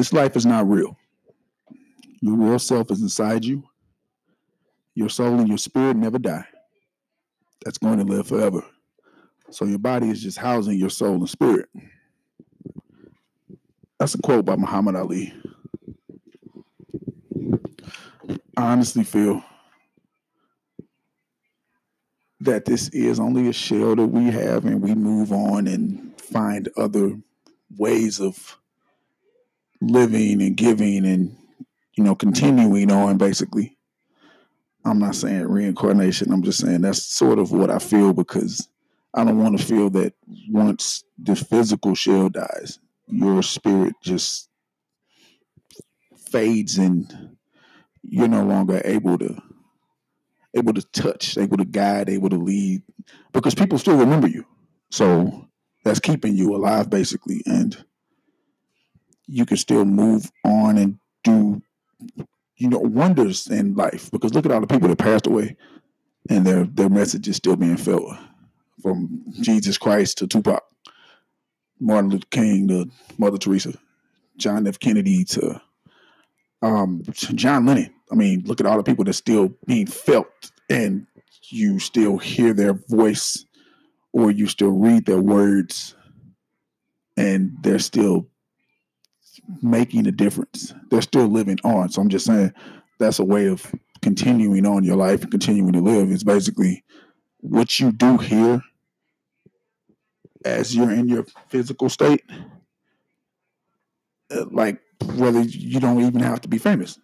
this life is not real. Your real self is inside you. Your soul and your spirit never die. That's going to live forever. So your body is just housing your soul and spirit. That's a quote by Muhammad Ali. I honestly feel that this is only a shell that we have and we move on and find other ways of living and giving and you know continuing on basically. I'm not saying reincarnation i'm just saying that's sort of what i feel because i don't want to feel that once the physical shell dies your spirit just fades and you're no longer able to able to touch able to guide able to lead because people still remember you. So that's keeping you alive basically and you can still move on and do you know wonders in life because look at all the people that passed away and their their message is still being felt from Jesus Christ to Tupac, Martin Luther King to Mother Teresa, John F. Kennedy to um, John Lennon. I mean, look at all the people that's still being felt and you still hear their voice or you still read their words and they're still making a difference. They're still living on. So I'm just saying that's a way of continuing on your life and continuing to live. It's basically what you do here as you're in your physical state. Uh, like whether you don't even have to be famous.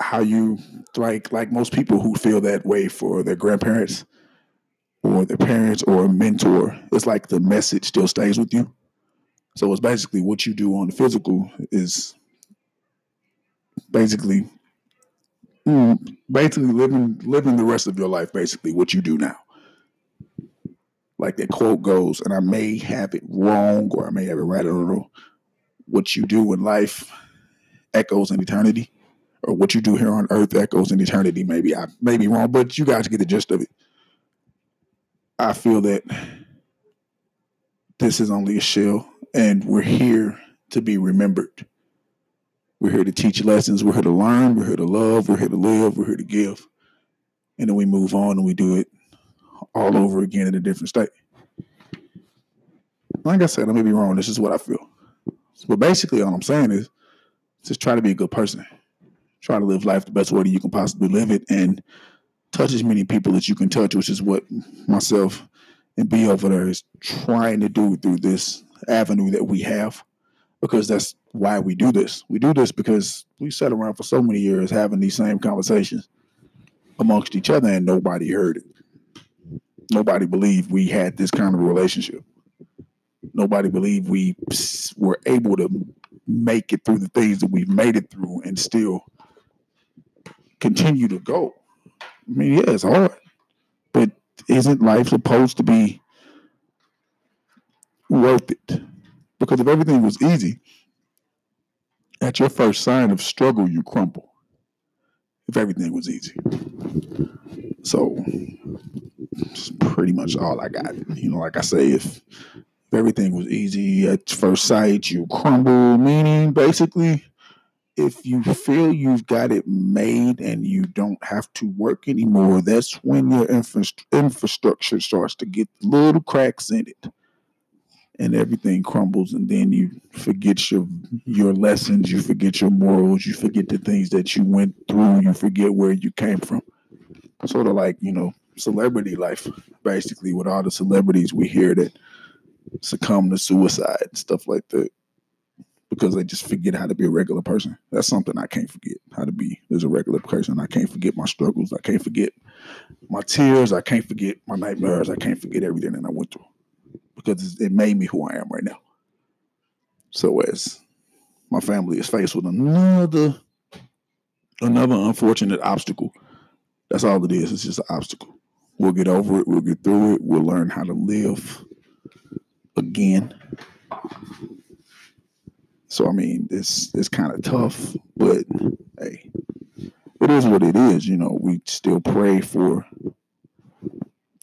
How you like like most people who feel that way for their grandparents or their parents or a mentor, it's like the message still stays with you so it's basically what you do on the physical is basically mm, basically living living the rest of your life basically what you do now. Like that quote goes, and I may have it wrong or I may have it right, I don't know. What you do in life echoes in eternity. Or what you do here on earth echoes in eternity. Maybe I may be wrong, but you guys get the gist of it. I feel that this is only a shell and we're here to be remembered. We're here to teach lessons. We're here to learn. We're here to love. We're here to live. We're here to give. And then we move on and we do it all over again in a different state. Like I said, I may be wrong. This is what I feel. But basically, all I'm saying is just try to be a good person. Try to live life the best way that you can possibly live it and touch as many people as you can touch, which is what myself and B over there is trying to do through this avenue that we have because that's why we do this. We do this because we sat around for so many years having these same conversations amongst each other and nobody heard it. Nobody believed we had this kind of relationship. Nobody believed we were able to make it through the things that we've made it through and still continue to go. I mean, yeah, it's hard, but isn't life supposed to be worth it. Because if everything was easy, at your first sign of struggle, you crumble. If everything was easy. So, it's pretty much all I got. You know, like I say, if, if everything was easy at first sight, you crumble, meaning basically, if you feel you've got it made and you don't have to work anymore, that's when your infra- infrastructure starts to get little cracks in it and everything crumbles and then you forget your your lessons you forget your morals you forget the things that you went through you forget where you came from. Sort of like you know celebrity life basically with all the celebrities we hear that succumb to suicide and stuff like that because they just forget how to be a regular person. That's something i can't forget how to be as a regular person. I can't forget my struggles. I can't forget my tears. I can't forget my nightmares. I can't forget everything that i went through because it made me who I am right now. So as my family is faced with another another unfortunate obstacle, that's all it is. It's just an obstacle. We'll get over it. We'll get through it. We'll learn how to live again. So I mean, it's it's kind of tough, but hey, it is what it is. You know, we still pray for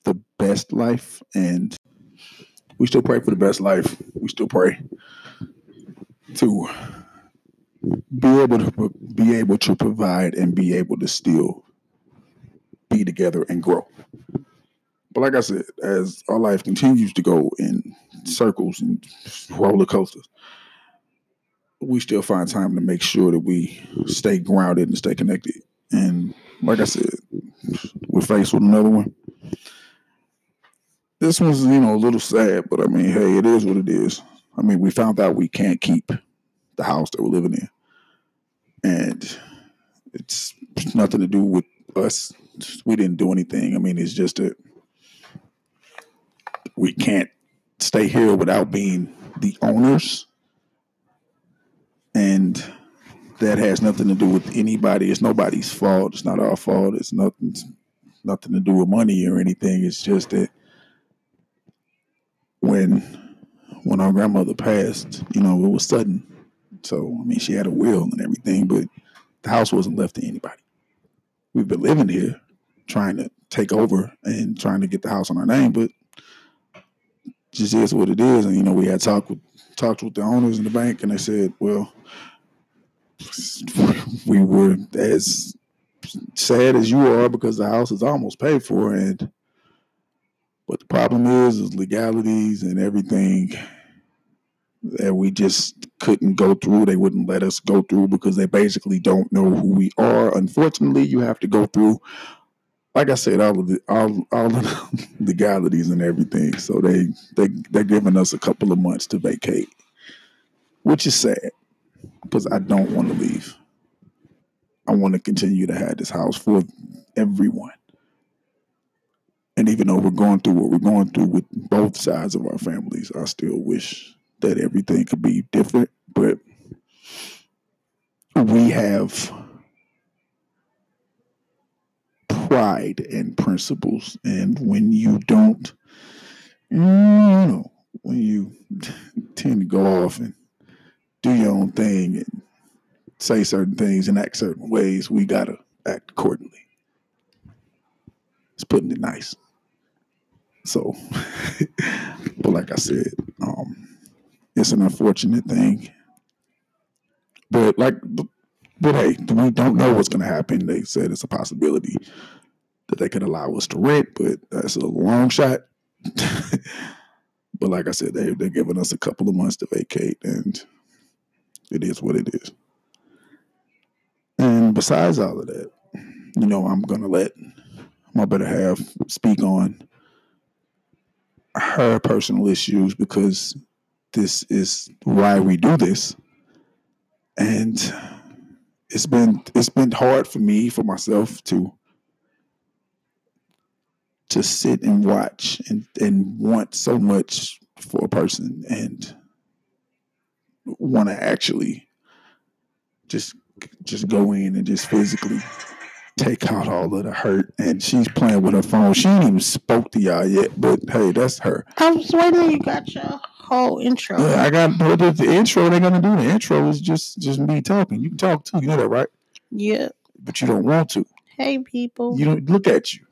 the best life and we still pray for the best life. We still pray to be able to be able to provide and be able to still be together and grow. But like I said, as our life continues to go in circles and roller coasters, we still find time to make sure that we stay grounded and stay connected. And like I said, we're faced with another one. This one's, you know, a little sad, but I mean, hey, it is what it is. I mean, we found out we can't keep the house that we're living in. And it's nothing to do with us. We didn't do anything. I mean, it's just that we can't stay here without being the owners. And that has nothing to do with anybody. It's nobody's fault. It's not our fault. It's nothing nothing to do with money or anything. It's just that when when our grandmother passed, you know, it was sudden. So I mean she had a will and everything, but the house wasn't left to anybody. We've been living here trying to take over and trying to get the house on our name, but just is what it is. And you know, we had talked with talked with the owners in the bank, and they said, "Well, we were as sad as you are because the house is almost paid for, and but the problem is, is legalities and everything that we just couldn't go through. They wouldn't let us go through because they basically don't know who we are. Unfortunately, you have to go through like I said, all of the all all of the legalities and everything. So they they they're giving us a couple of months to vacate, which is sad because I don't want to leave. I want to continue to have this house for everyone. And even though we're going through what we're going through with both sides of our families, I still wish that everything could be different. But we have pride and principles. And when you don't, you know, when you tend to go off and do your own thing and say certain things and act certain ways, we got to act accordingly. It's putting it nice. So, but like I said, um, it's an unfortunate thing. But like, but, hey, we don't know what's going to happen. They said it's a possibility that they could allow us to rent, but that's a long shot. but like I said, they they're giving us a couple of months to vacate, and it is what it is. And besides all of that, you know, I'm gonna let my better half speak on her personal issues because this is why we do this. And it's been it's been hard for me, for myself to to sit and watch and, and want so much for a person and want to actually just just go in and just physically take out all of the hurt. And she's playing with her phone. She ain't even spoke to y'all yet, but hey, that's her. I was waiting. You got your whole intro. Yeah, I got but the, the intro. They're gonna do the intro is just just me talking. You can talk too. You know that, right? Yeah. But you don't want to. Hey, people. You don't look at you.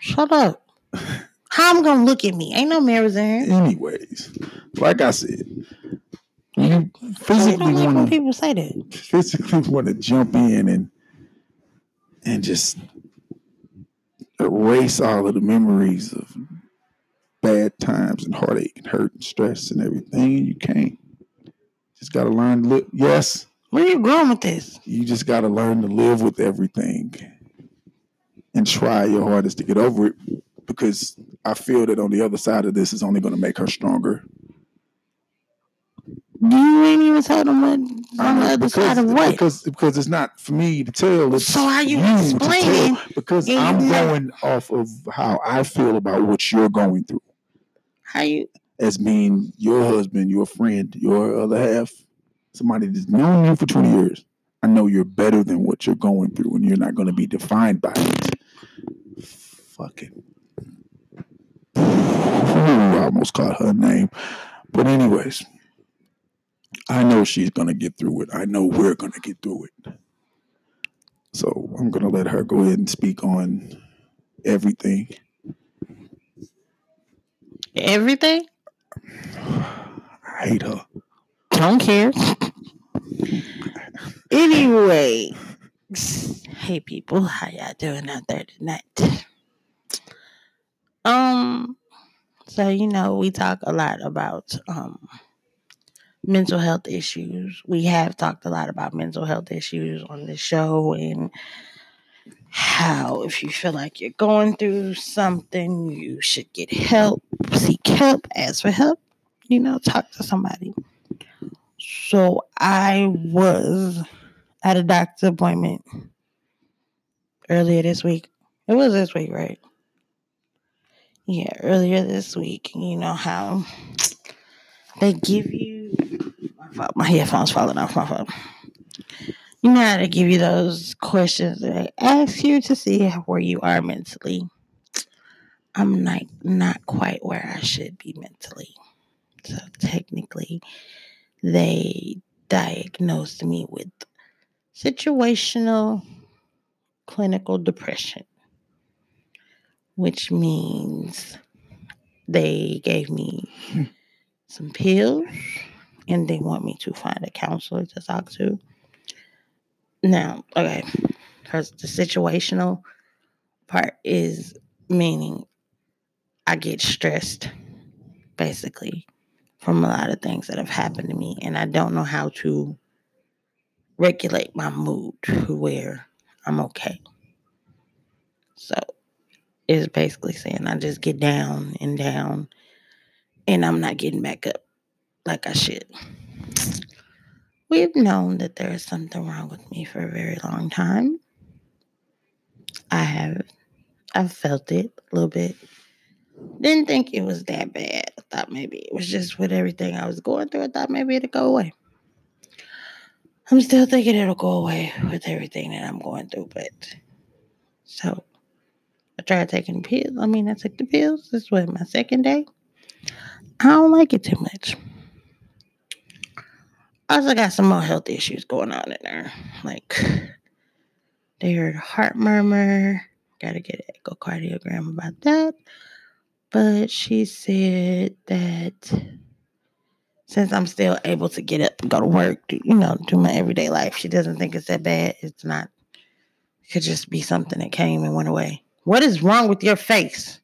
Shut up. How I'm gonna look at me? Ain't no mirrors in here. Anyways, like I said, you physically want people say that. physically want to jump in and and just erase all of the memories of bad times and heartache and hurt and stress and everything, and you can't. Just got to learn to live. Yes, Where you going with this? you just got to learn to live with everything and try your hardest to get over it because I feel that on the other side of this is only going to make her stronger. You ain't even told them what on the other because, side of what. Because because it's not for me to tell. It's So how you to explaining because I'm you going off of how I feel about what you're going through How you? as being your husband, your friend, your other half, somebody that's known you for 20 years. I know you're better than what you're going through, and you're not going to be defined by it. Fucking. I almost caught her name. But, anyways, I know she's going to get through it. I know we're going to get through it. So, I'm going to let her go ahead and speak on everything. Everything? I hate her. Don't care. anyway, hey people, how y'all doing out there tonight? Um, so you know, we talk a lot about um mental health issues. We have talked a lot about mental health issues on this show and how if you feel like you're going through something, you should get help, seek help, ask for help, you know, talk to somebody. So I was at a doctor's appointment earlier this week. It was this week, right? Yeah, earlier this week. You know how they give you my, headphones falling off my phone. You know how they give you those questions that they ask you to see where you are mentally. I'm not not quite where I should be mentally. So technically, they diagnosed me with situational clinical depression, which means they gave me hmm. Some pills and they want me to find a counselor to talk to. Now, okay, because the situational part is meaning I get stressed basically from a lot of things that have happened to me, and I don't know how to regulate my mood to where I'm okay. So it's basically saying I just get down and down and I'm not getting back up like I should. We've known that there is something wrong with me for a very long time. I have I've felt it a little bit. Didn't think it was that bad. I thought maybe it was just with everything I was going through. I thought maybe it'd go away. I'm still thinking it'll go away with everything that I'm going through, but so I tried taking pills. I mean, I took the pills. This was my second day. I don't like it too much. I also got some more health issues going on in there. Like they heard a heart murmur. Gotta get an echocardiogram about that. But she said that since I'm still able to get up and go to work, do, you know, do my everyday life, she doesn't think it's that bad. It's not. It could just be something that came and went away. What is wrong with your face?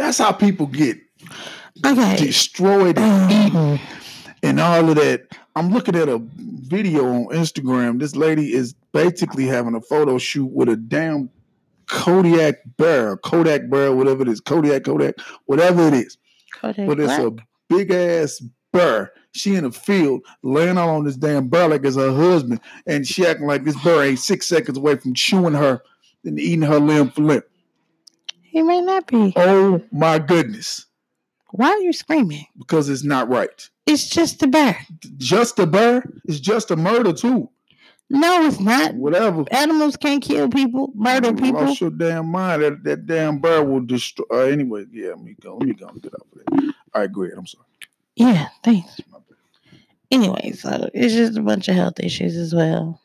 That's how people get Okay. destroyed and eaten Um, and all of that. I'm looking at a video on Instagram. This lady is basically having a photo shoot with a damn Kodiak bear, Kodak bear, whatever it is, Kodiak, Kodak, whatever it is. Kodak But it's Black. a big ass bear. She in the field laying out on this damn bear like it's her husband, and she acting like this bear ain't six seconds away from chewing her and eating her limb for limb. He may not be. Oh my goodness, Why are you screaming? because it's not right. It's just a bear. Just a bear It's just a murder too. No, it's not. Whatever. Animals can't kill people, murder people. Lost your damn mind. That, that damn bear will destroy. Uh, anyway, yeah. Let me go. Let me go get off of that. All right, great. I'm sorry. Yeah, thanks. Anyway, so it's just a bunch of health issues as well.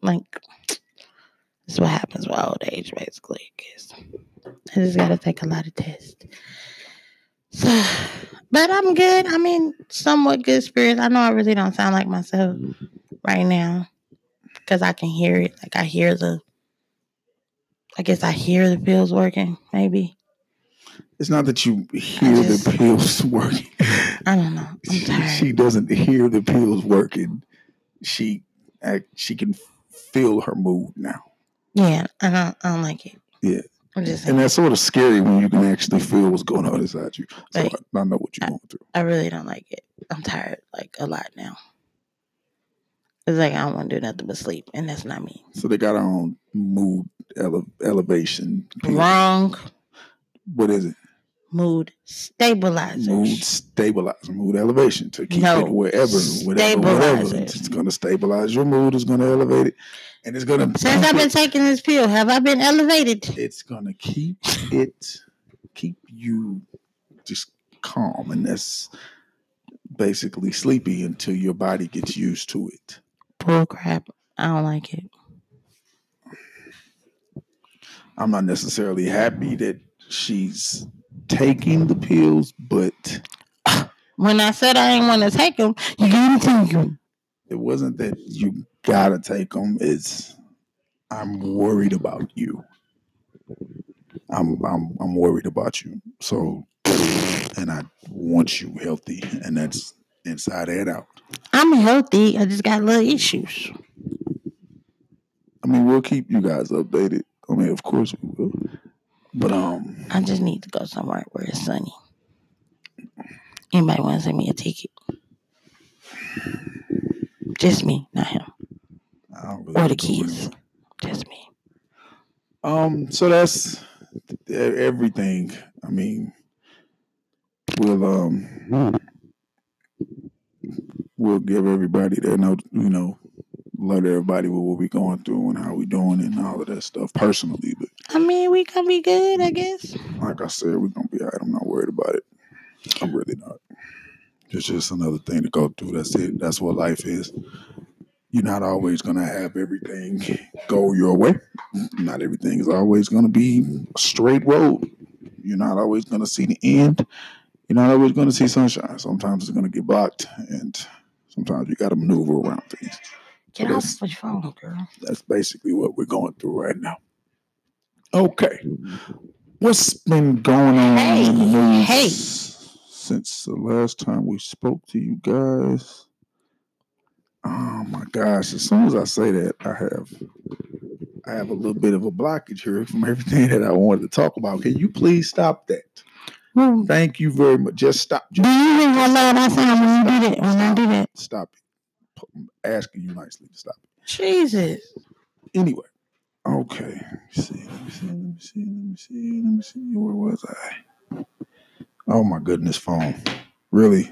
Like, this is what happens with old age, basically. I just got to take a lot of tests. So, but I'm good. I mean, somewhat good spirits. I know I really don't sound like myself right now because I can hear it. Like, I hear the, I guess I hear the pills working, maybe. It's not that you hear just- the pills working. I don't know. She, she doesn't hear the pills working. She she can feel her mood now, Yeah, I don't, I don't like it. Yeah. I'm just and that's sort of scary when you can actually feel what's going on inside you. So Right. I, I know what you're going through. I really don't like it. I'm tired like a lot now. It's like I don't want to do nothing but sleep, and that's not me. So they got our own mood ele- elevation. Wrong What is it? Mood stabilizers. Mood stabilizer, mood elevation to keep No, it wherever, whatever, whatever. It's going to stabilize your mood. It's going to elevate it, and it's going to. Since I've been taking this pill, have I been elevated? it's going to keep it, keep you just calm, and that's basically sleepy until your body gets used to it. Bull crap. I don't like it. I'm not necessarily happy that she's taking the pills, but When I said I didn't want to take them, you gotta take them. it wasn't that you gotta take them. It's I'm worried about you. I'm I'm I'm worried about you. So, and I want you healthy, and that's inside and out. I'm healthy. I just got little issues. I mean, we'll keep you guys updated. I mean, of course we will. But um, I just need to go somewhere where it's sunny. Anybody want to send me a ticket? Just me, not him. I don't really Or the kids. Just me. Um, so that's everything. I mean, we'll um, we'll give everybody their note. You know, let everybody with what we're going through and how we're doing and all of that stuff personally. But I mean, we gonna be good, I guess. like I said, we're gonna be all right. I'm not worried about it. I'm really not. It's just another thing to go through. That's it. That's what life is. You're not always gonna have everything go your way. Not everything is always gonna be a straight road. You're not always gonna see the end. You're not always gonna see sunshine. Sometimes it's gonna get blocked, and sometimes you got to maneuver around things. Get off that's phone, girl. that's basically what we're going through right now. Okay. What's been going on in the news hey. since the last time we spoke to you guys? Oh my gosh, as soon as I say that, I have I have a little bit of a blockage here from everything that I wanted to talk about. Can you please stop that? Thank you very much. Just stop. do you loud I sound when you do that? When I do that? stop asking you nicely to stop it. Jesus. Anyway, okay. Let me see. Let me see. Let me see. Let me see. Let me see. Where was I? Oh my goodness, phone. Really?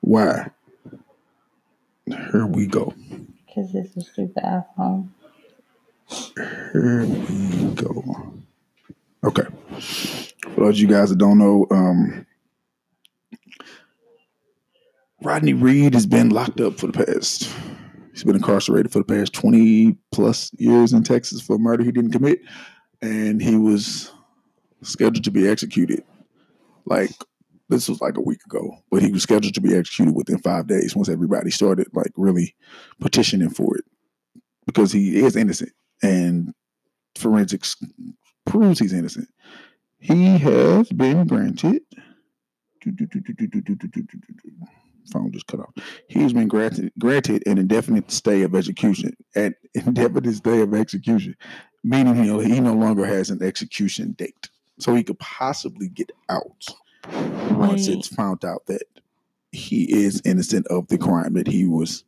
Why? Here we go. Because it's a stupid iPhone. Here we go. Okay. For those of you guys that don't know, um, Rodney Reed has been locked up for the past. He's been incarcerated for the past 20 plus years in Texas for a murder he didn't commit. And he was scheduled to be executed. Like, this was like a week ago, but he was scheduled to be executed within five days once everybody started, like, really petitioning for it because he is innocent. And forensics proves he's innocent. He has been granted. Phone just cut off. He's been granted granted an indefinite stay of execution. An indefinite stay of execution, meaning he, he no longer has an execution date, so he could possibly get out once it's found out that he is innocent of the crime that he was,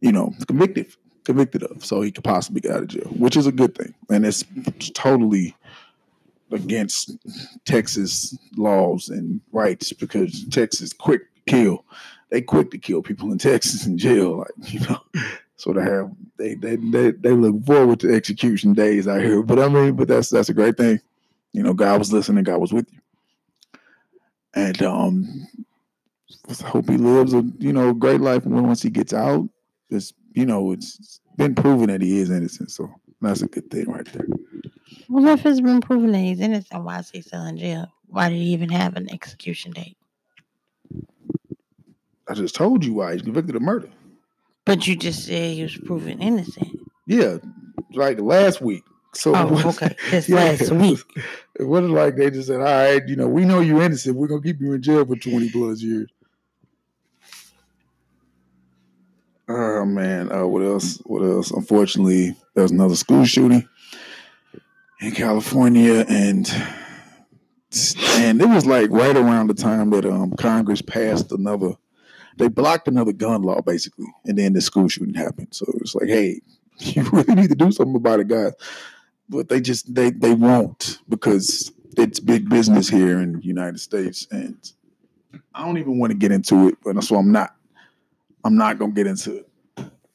you know, convicted convicted of. So he could possibly get out of jail, which is a good thing, and it's totally against Texas laws and rights because Texas quick kill. They quick to kill people in Texas in jail, like you know. So they have they they they, they look forward to execution days out here. But I mean, but that's that's a great thing. You know, God was listening, God was with you. And um I hope he lives a you know great life once he gets out. It's you know, it's been proven that he is innocent, so that's a good thing right there. Well, if it's been proven that he's innocent, why is he still in jail? Why did he even have an execution date? I just told you why he's convicted of murder. But you just said he was proven innocent. Yeah, like last week. So Oh, okay. This Yeah. last week. It wasn't like they just said, "All right, you know, we know you're innocent. We're gonna keep you in jail for 20 plus years." Oh man, uh, what else? What else? Unfortunately, there was another school shooting in California, and and it was like right around the time that um, Congress passed another. They blocked another gun law, basically, and then the school shooting happened. So it's like, hey, you really need to do something about it, guys. But they just they they won't because it's big business here in the United States, and I don't even want to get into it. But so I'm not. I'm not gonna get into.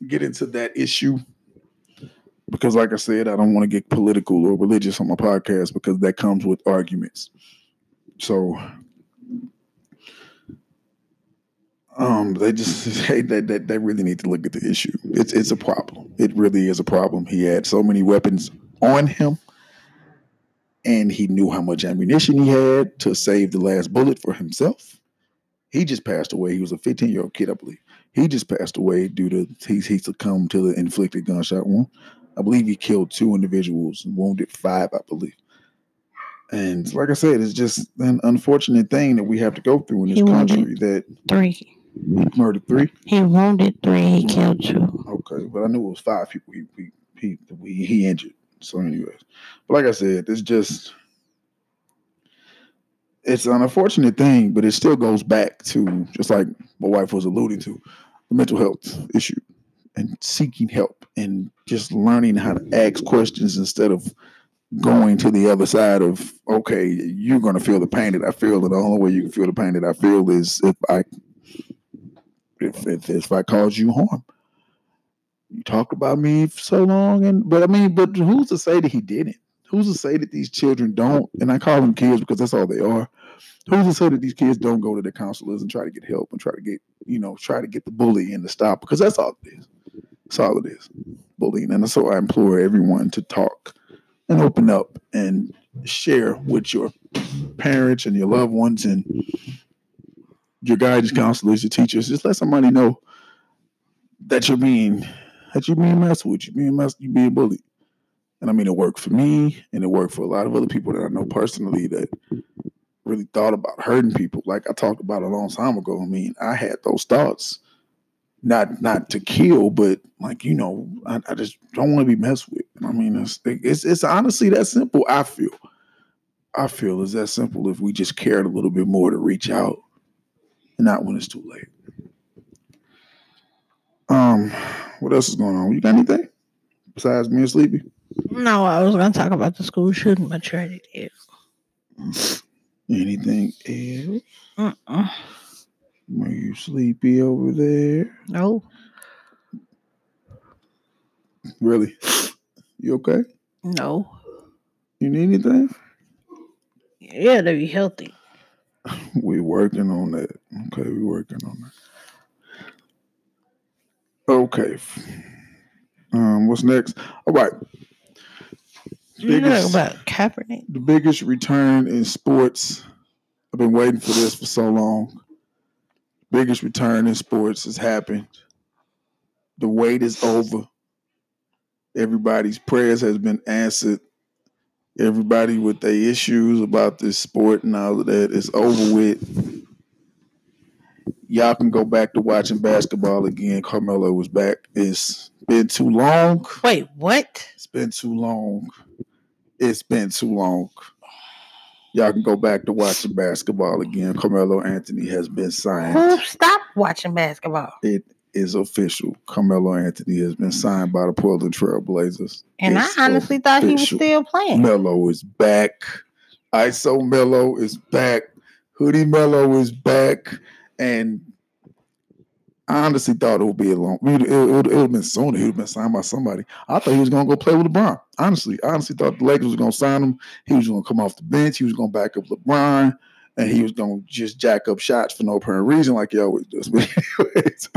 Get into that issue because, like I said, I don't want to get political or religious on my podcast because that comes with arguments. So, um, they just they, they, they, they really need to look at the issue. It's it's a problem. It really is a problem. He had so many weapons on him, and he knew how much ammunition he had to save the last bullet for himself. He just passed away. He was a 15 year old kid, I believe. He just passed away due to he, he succumbed to the inflicted gunshot wound. I believe he killed two individuals and wounded five, I believe. And like I said, it's just an unfortunate thing that we have to go through in this country that Three. He murdered three. He wounded three. He killed two. Okay, but I knew it was five people he he he, he, he injured. So, anyways, but like I said, it's just it's an unfortunate thing, but it still goes back to just like my wife was alluding to the mental health issue and seeking help and just learning how to ask questions instead of going to the other side of okay, you're gonna feel the pain that I feel, and the only way you can feel the pain that I feel is if I if if, if I cause you harm. You talked about me for so long and but i mean but who's to say that he didn't? Who's to say that these children don't and i call them kids because that's all they are. Who's to say that these kids don't go to their counselors and try to get help and try to get you know try to get the bullying to stop? Because that's all it is. That's all it is bullying. And so i implore everyone to talk and open up and share with your parents and your loved ones and your guidance counselors your teachers just let somebody know that you're being that you're being messed with, you're being messed, you're being bullied. And I mean, it worked for me, and it worked for a lot of other people that I know personally that really thought about hurting people. Like I talked about a long time ago. I mean, I had those thoughts, not not to kill, but like you know, I, I just don't want to be messed with. I mean, it's, it's it's honestly that simple. I feel, I feel it's that simple. If we just cared a little bit more to reach out, and not when it's too late. Um, what else is going on? You got anything besides being sleepy? No, I was gonna talk about the school shooting, but you already did. Anything else? Mm-mm. Are you sleepy over there? No. Really? You okay? No. You need anything? Yeah, to be healthy. We're working on that. Okay, we're working on that. Okay. Um, what's next? All right. You talk about Kaepernick. the biggest return in sports. I've been waiting for this for so long. Biggest return in sports has happened. The wait is over. Everybody's prayers has been answered. Everybody with their issues about this sport and all of that is over with. Y'all can go back to watching basketball again. Carmelo was back. It's been too long. Wait, what? It's been too long. It's been too long. Y'all can go back to watching basketball again. Carmelo Anthony has been signed. Who stopped watching basketball? It is official. Carmelo Anthony has been signed by the Portland Trail Blazers. And It's I honestly thought he was still playing. Melo is back. ISO Melo is back. Hoodie Melo is back. And I honestly thought it would be a long. It would, it would, it would have been sooner. He would have been signed by somebody. I thought he was going to go play with LeBron. Honestly, I honestly thought the Lakers was going to sign him. He was going to come off the bench. He was going to back up LeBron, and he was going to just jack up shots for no apparent reason, like he always does. But anyways,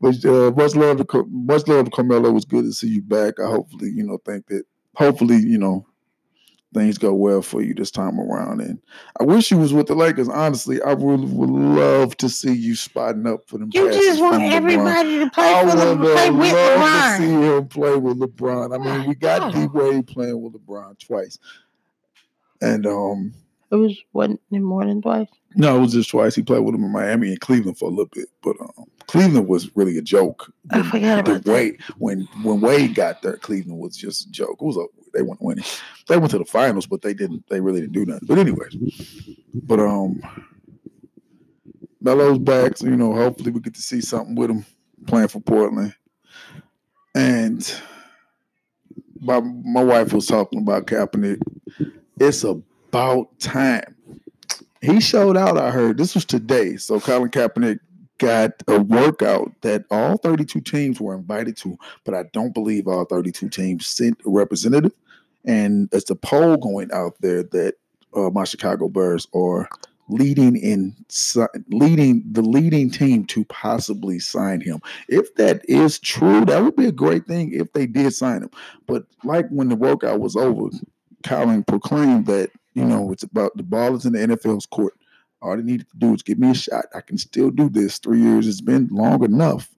but uh, much love to much love to Carmelo. It was good to see you back. I hopefully you know think that hopefully you know things go well for you this time around. And I wish you was with the Lakers. Honestly, I really would love to see you spotting up for them. You just want from LeBron. everybody to play I would play have with loved to see him play with LeBron. I mean, we got D Oh. Wade playing with LeBron twice, and um, It was wasn't it more than twice. no, it was just twice. He played with him in Miami and Cleveland for a little bit, but um, Cleveland was really a joke. I forgot the about that. Wade when when Wade got there, Cleveland was just a joke. It was a, they weren't winning. They went to the finals, but they didn't. They really didn't do nothing. But anyways, but um, Melo's back, so you know, hopefully we get to see something with him playing for Portland. And my my wife was talking about Kaepernick. It's about time. He showed out. I heard this was today. So Colin Kaepernick got a workout that all 32 teams were invited to, but I don't believe all 32 teams sent a representative. And it's a poll going out there that uh, my Chicago Bears are leading in leading the leading team to possibly sign him. If that is true, that would be a great thing if they did sign him. But like when the workout was over, Colin proclaimed that you know it's about the ball is in the NFL's court. All they needed to do is give me a shot. I can still do this. Three years has been long enough.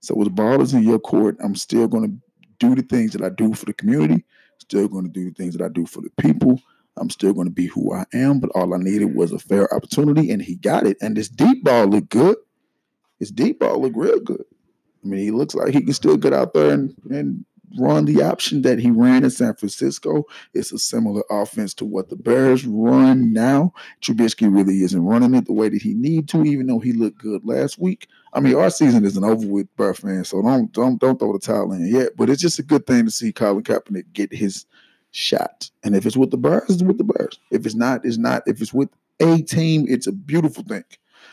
So with the ball is in your court, I'm still going to do the things that I do for the community. Still going to do the things that I do for the people. I'm still going to be who I am. But all I needed was a fair opportunity, and he got it. And this deep ball looked good. His deep ball looked real good. I mean, he looks like he can still get out there and, and run the option that he ran in San Francisco. It's a similar offense to what the Bears run now. Trubisky really isn't running it the way that he need to, even though he looked good last week. I mean, our season isn't over with Bear fans, so don't don't don't throw the towel in yet. But it's just a good thing to see Colin Kaepernick get his shot. And if it's with the Bears, it's with the Bears. If it's not, it's not. If it's with a team, it's a beautiful thing.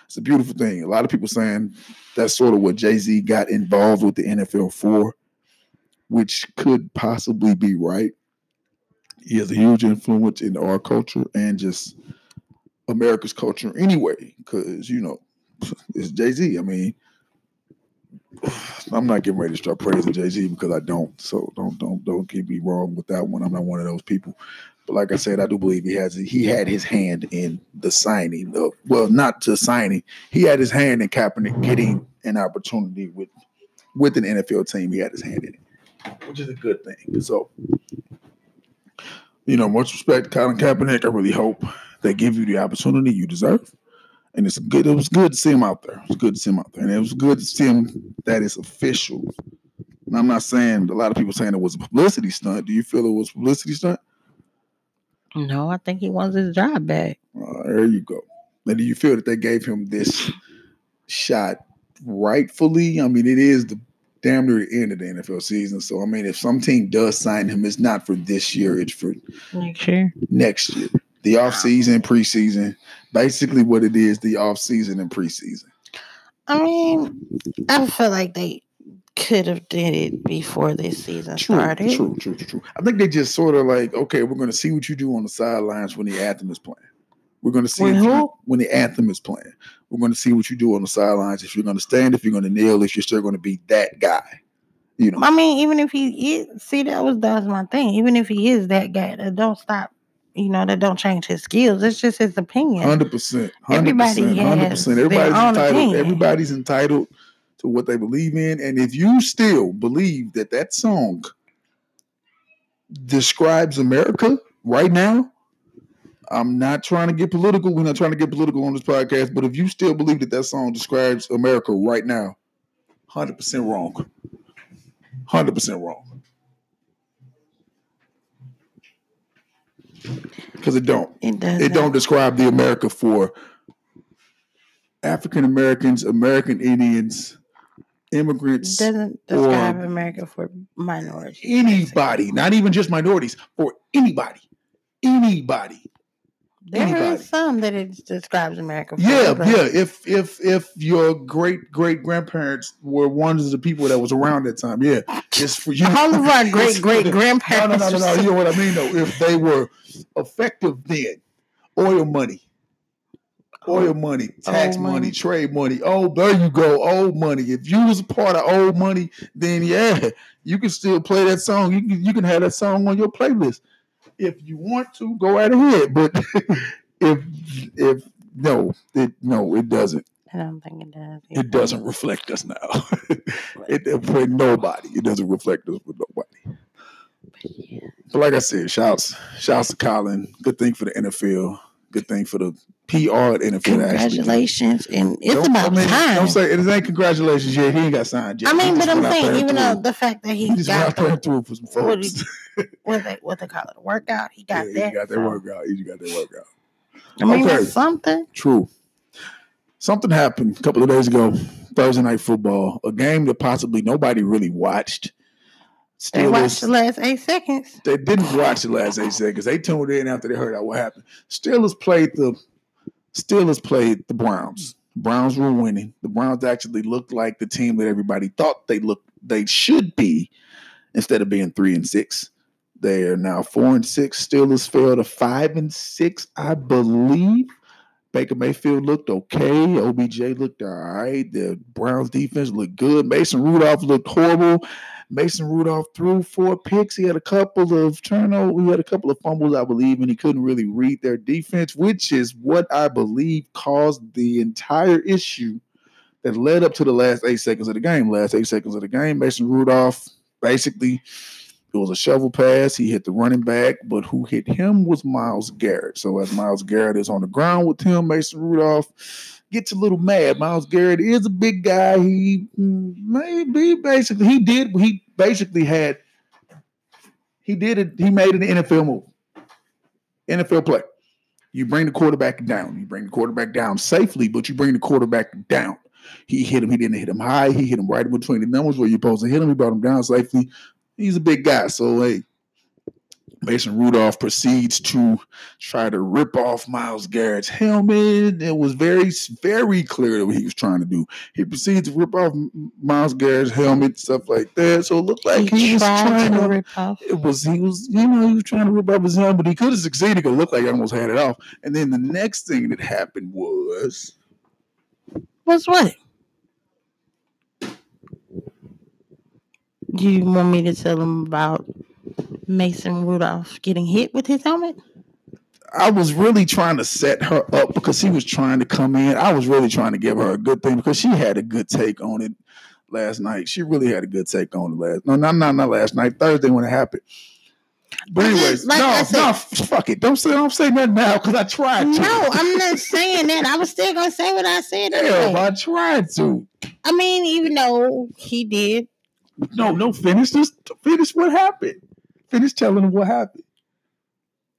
It's a beautiful thing. A lot of people saying that's sort of what Jay Z got involved with the NFL for which could possibly be right. He has a huge influence in our culture and just America's culture anyway, because you know it's Jay Z. I mean, I'm not getting ready to start praising Jay Z because I don't. So don't don't don't get me wrong with that one. I'm not one of those people. But like I said, I do believe he has he had his hand in the signing. Of, well, not to signing. He had his hand in Kaepernick getting an opportunity with with an NFL team. He had his hand in it which is a good thing. So, you know, much respect, Colin Kaepernick. I really hope they give you the opportunity you deserve. And it's good. It was good to see him out there. It was good to see him out there, and it was good to see him that it's official. And I'm not saying a lot of people saying it was a publicity stunt. Do you feel it was publicity stunt? No, I think he wants his job back. Uh, there you go. And do you feel that they gave him this shot rightfully? I mean, it is the damn near the end of the NFL season. So I mean, if some team does sign him, it's not for this year; it's for next year. Next year, the off season, preseason, basically what it is: the off season and preseason. I mean, I feel like they could have did it before this season true, started. True, true, true, true. I think they just sort of like, okay, we're going to see what you do on the sidelines when the anthem is playing. We're going to see when, you, when the anthem is playing. We're going to see what you do on the sidelines. If you're going to stand, if you're going to kneel, if you're still going to be that guy. You know. I mean, even if he is, see, that was that's my thing. Even if he is that guy, that don't stop. You know, that don't change his skills. It's just his opinion. Hundred percent. Everybody hundred percent. Everybody's entitled. Opinion. Everybody's entitled to what they believe in, and if you still believe that that song describes America right now, I'm not trying to get political. We're not trying to get political on this podcast. But if you still believe that that song describes America right now, hundred percent wrong. Hundred percent wrong. Because it don't. It, does it don't describe the America for African Americans, American Indians, immigrants. It doesn't describe America for minorities. Anybody, basically. not even just minorities, for anybody. Anybody. There anybody. is some that it describes America. yeah, yeah. If if if your great great grandparents were ones of the people that was around that time, yeah, it's for you. All of our great great grandparents. No, no, no, no, no. You know what I mean? Though, if they were effective then, oil money, oh, oil money, tax oh, money, money, trade money. Oh, there you go, old money. If you was a part of old money, then yeah, you can still play that song. You can you can have that song on your playlist if you want to, go right ahead. But if if no, it no, it doesn't. I don't think it does. Either. It doesn't reflect us now. it for nobody. It doesn't reflect us with nobody. But, yeah. but like I said, shouts shouts to Colin. Good thing for the NFL. Good thing for the PR at NFL. Congratulations, and it's don't, about I mean, time. Don't say it ain't congratulations yet. He ain't got signed yet. I mean, but I'm saying even though the fact that he, he just got went through for some folks. What, they what they call it, a workout. He got yeah, that. He got that so. workout. He got that workout. I mean, okay. something. True. Something happened a couple of days ago. Thursday night football, a game that possibly nobody really watched. Steelers, they watched the last eight seconds. They didn't watch the last eight seconds. They tuned in after they heard out what happened. Steelers played the Steelers played the Browns. The Browns were winning. The Browns actually looked like the team that everybody thought they looked they should be instead of being three and six. They are now four and six. Steelers fell to five and six, I believe. Baker Mayfield looked okay. OBJ looked all right. The Browns defense looked good. Mason Rudolph looked horrible. Mason Rudolph threw four picks. He had a couple of turnovers. He had a couple of fumbles, I believe, and he couldn't really read their defense, which is what I believe caused the entire issue that led up to the last eight seconds of the game. Last eight seconds of the game, Mason Rudolph basically it was a shovel pass. He hit the running back, but who hit him was Myles Garrett. So as Myles Garrett is on the ground with him, Mason Rudolph gets a little mad. Myles Garrett is a big guy. He maybe basically he did he basically had he did it. He made an NFL move, NFL play. You bring the quarterback down. You bring the quarterback down safely, but you bring the quarterback down. He hit him. He didn't hit him high. He hit him right in between the numbers where you're supposed to hit him. He brought him down safely. He's a big guy. So, hey, Mason Rudolph proceeds to try to rip off Myles Garrett's helmet. It was very, very clear that what he was trying to do. He proceeds to rip off Myles Garrett's helmet, stuff like that. So it looked like he, he was trying to, to rip off. It was he was, you know, he was trying to rip off his helmet. But he could have succeeded. It looked like he almost had it off. And then the next thing that happened was was what? Do you want me to tell him about Mason Rudolph getting hit with his helmet? I was really trying to set her up because he was trying to come in. I was really trying to give her a good thing because she had a good take on it last night. She really had a good take on it last. No, not not not last night. Thursday when it happened. But anyways, like no, said, no, fuck it. Don't say don't say nothing now because I tried to. No, I'm not saying that. I was still gonna say what I said. Damn, I tried to. I mean, even though he did. No, no, finish this. Finish what happened. Finish telling him what happened.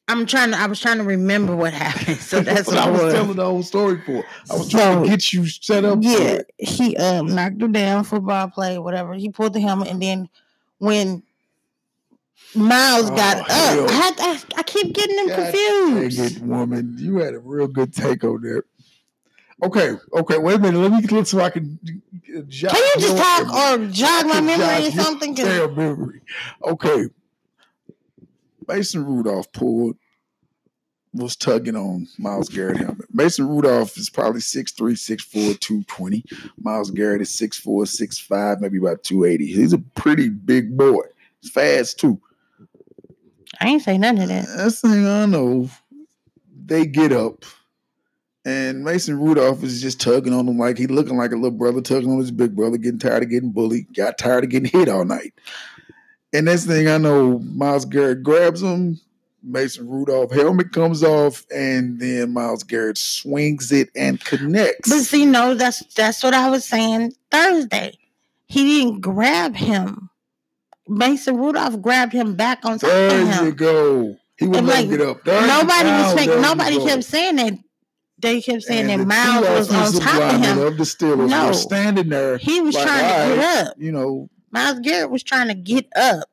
I'm trying to. I was trying to remember what happened. So that's what, what I was, was, telling the whole story for. I was so, trying to get you set up. Yeah, he um knocked her down, football play, whatever. He pulled the helmet, and then when Myles oh, got up, I, had, I, I keep getting them God confused. It, woman, you had a real good take on that. Okay, okay, wait a minute. Let me look so I can. Jog can you just talk memory. or jog my memory or something? Damn memory. Okay, Mason Rudolph pulled was tugging on Myles Garrett helmet. Mason Rudolph is probably 6'3, 6'4, 220. Myles Garrett is 6'4, 6'5, maybe about 280. He's a pretty big boy. He's fast too. I ain't say none of that. Uh, that's the thing I know. They get up, and Mason Rudolph is just tugging on him like he looking like a little brother tugging on his big brother, getting tired of getting bullied, got tired of getting hit all night. And next thing I know, Myles Garrett grabs him. Mason Rudolph helmet comes off, and then Myles Garrett swings it and connects. But see, no, that's that's what I was saying Thursday. He didn't grab him. Mason Rudolph grabbed him back on top of him. There you go. He would like, get up. There nobody was saying, nobody kept saying that. They kept saying and that Myles was on top of him. Of the Steelers no, standing there. He was like, trying to get up. You know, Myles Garrett was trying to get up,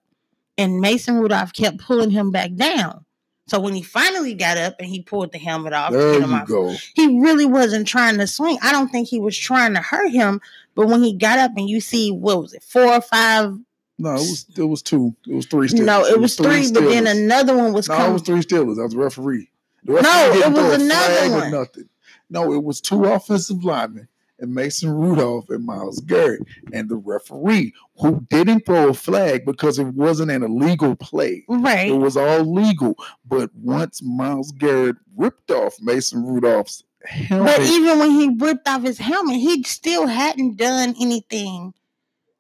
and Mason Rudolph kept pulling him back down. So when he finally got up and he pulled the helmet off, there you off, go. He really wasn't trying to swing. I don't think he was trying to hurt him. But when he got up and you see what was it, four or five no, it was it was two. It was three Steelers. No, it, it was, was, three, but then another one was. No, coming. it was three Steelers. That was referee. Referee no, it was another one. Nothing. No, it was two offensive linemen and Mason Rudolph and Myles Garrett and the referee who didn't throw a flag because it wasn't an illegal play. Right. It was all legal. But once Myles Garrett ripped off Mason Rudolph's helmet. But even when he ripped off his helmet, he still hadn't done anything.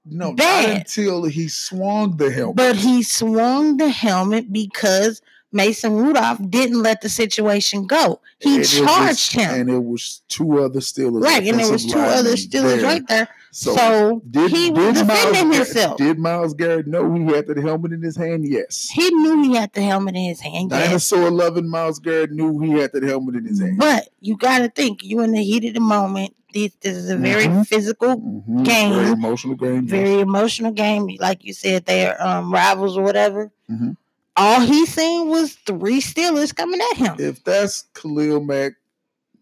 No, bad. not until he swung the helmet. But he swung the helmet because Mason Rudolph didn't let the situation go. He and charged was, him. And it was two other Steelers. Right, and there was two other Steelers there. right there. So, so did, he was defending Myles, himself. Did Myles Garrett know he had the helmet in his hand? Yes. He knew he had the helmet in his hand. Dinosaur yes. loving Myles Garrett knew he had the helmet in his hand. But you got to think, you in the heat of the moment. This, this is a very mm-hmm. physical mm-hmm. game. Very emotional game. Very yes. emotional game. Like you said, they're um, rivals or whatever. Mm-hmm all he seen was three Steelers coming at him. If that's Khalil Mack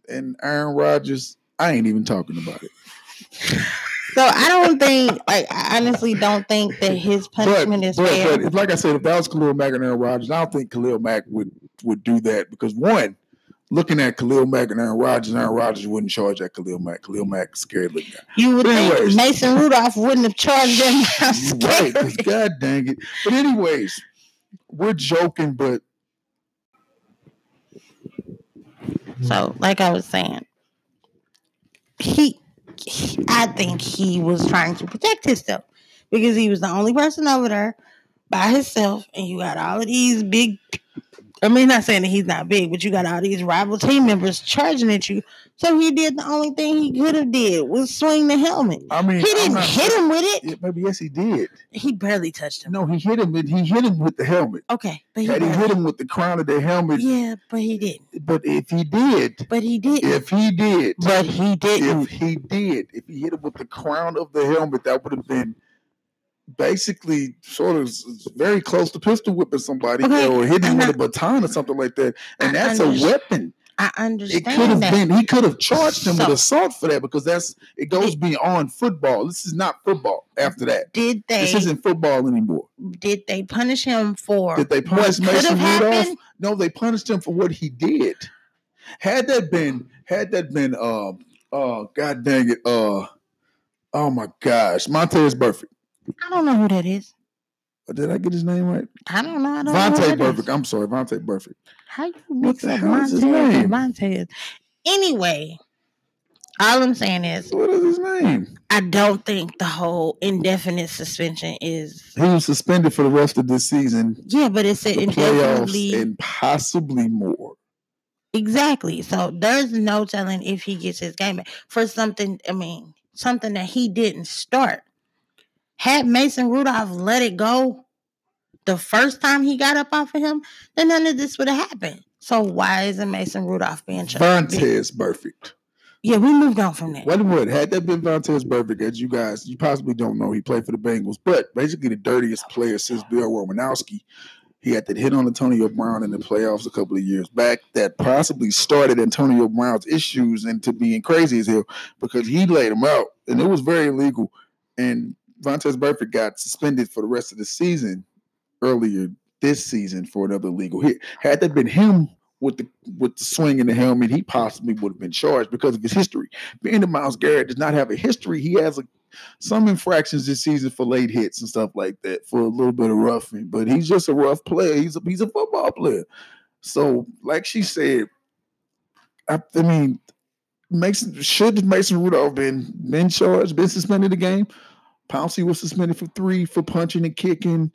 and Aaron Rodgers, I ain't even talking about it. So I don't think, like, I honestly don't think that his punishment but, is but, fair. But like I said, if that was Khalil Mack and Aaron Rodgers, I don't think Khalil Mack would would do that because one, looking at Khalil Mack and Aaron Rodgers, Aaron Rodgers wouldn't charge at Khalil Mack. Khalil Mack scared looking guy. You would But think anyways. Mason Rudolph wouldn't have charged them. You right, God dang it. But anyways, we're joking, but So, like I was saying, he, he- I think he was trying to protect himself because he was the only person over there by himself, and you got all of these big. I mean, not saying that he's not big, but you got all these rival team members charging at you. So he did the only thing he could have did was swing the helmet. I mean, He didn't not- hit him with it. Maybe yes, he did. He barely touched him. No, he hit him. With, he hit him with the helmet. Okay, but he, he hit him with the crown of the helmet, Yeah, but he didn't. but if he did, But he didn't. if he did, but he didn't. if he did, if he hit him with the crown of the helmet, that would have been basically sort of very close to pistol whipping somebody Okay, or hitting him with a baton or something like that. And I that's a weapon. I understand. It could have been. He could have charged him So- with assault for that because that's it goes beyond football. This is not football. After that, Did they? this isn't football anymore. did they punish him for Did they punish Mason Rudolph? happened? No, they punished him for what he did. Had that been, had that been, uh, uh, God dang it, uh, oh my gosh, Montez Burfict. I don't know who that is. Did I get his name right? I don't know. I don't know Vontae who that is. Burfict. I'm sorry, Vontae Burfict. How you What mix the up hell is his Montez name? and Montez? Anyway, all I'm saying is What is his name? I don't think the whole indefinite suspension is He was suspended for the rest of this season, yeah, but it's an the playoffs, indefinitely and possibly more. exactly. So there's no telling if he gets his game back for something. I mean, something that he didn't start. Had Mason Rudolph let it go the first time he got up off of him, then none of this would have happened. So why isn't Mason Rudolph being charged? Vontaze Burfict. Yeah, we moved on from that. What would had that been Vontaze Burfict, as you guys, you possibly don't know, he played for the Bengals, but basically the dirtiest player since Bill Romanowski. He had that hit on Antonio Brown in the playoffs a couple of years back that possibly started Antonio Brown's issues into being crazy as hell because he laid him out and it was very illegal. And Vontaze Burfict got suspended for the rest of the season earlier this season for another illegal hit. Had that been him with the with the swing in the helmet, he possibly would have been charged because of his history. Being that Myles Garrett does not have a history, he has a, some infractions this season for late hits and stuff like that for a little bit of roughing. But he's just a rough player. He's a he's a football player. So, like she said, I, I mean, Mason should Mason Rudolph been been charged, been suspended the game. Pouncey was suspended for three for punching and kicking.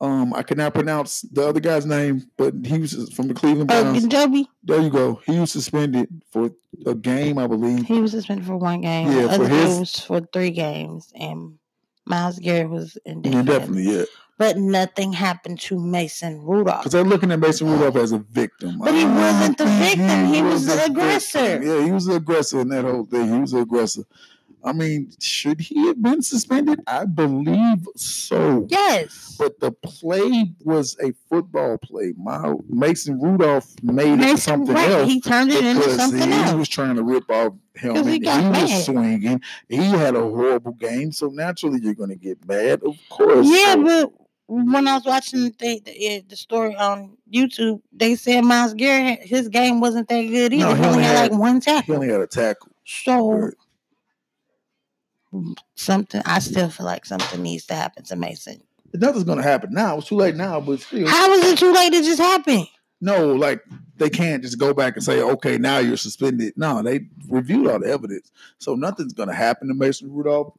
Um, I cannot pronounce the other guy's name, but he was from the Cleveland Oh, Browns. Joby, There you go. He was suspended for a game, I believe. he was suspended for one game. Yeah, Yeah, for his- was for three games, and Myles Garrett was indefinite. definitely, yeah. But nothing happened to Mason Rudolph. Because they're looking at Mason Rudolph as a victim. But he wasn't the victim. He was the victim. aggressor. Yeah, he was the aggressor in that whole thing. He was the aggressor. I mean, should he have been suspended? I believe so. Yes. But the play was a football play. My Mason Rudolph made it something right. else. He turned it into something he else. He was trying to rip off helmet. he He, was swinging. He had a horrible game, so naturally you're going to get mad, of course. Yeah, So- but when I was watching the, the the story on YouTube, they said Myles Garrett his game wasn't that good either. No, he he only only had had- like one tackle. he only had a tackle. So. Something I still feel like something needs to happen to Mason. Nothing's going to happen now. It's too late now, but still. How is it too late to just happen? No, like they can't just go back and say, okay, now you're suspended. No, they reviewed all the evidence. So nothing's going to happen to Mason Rudolph.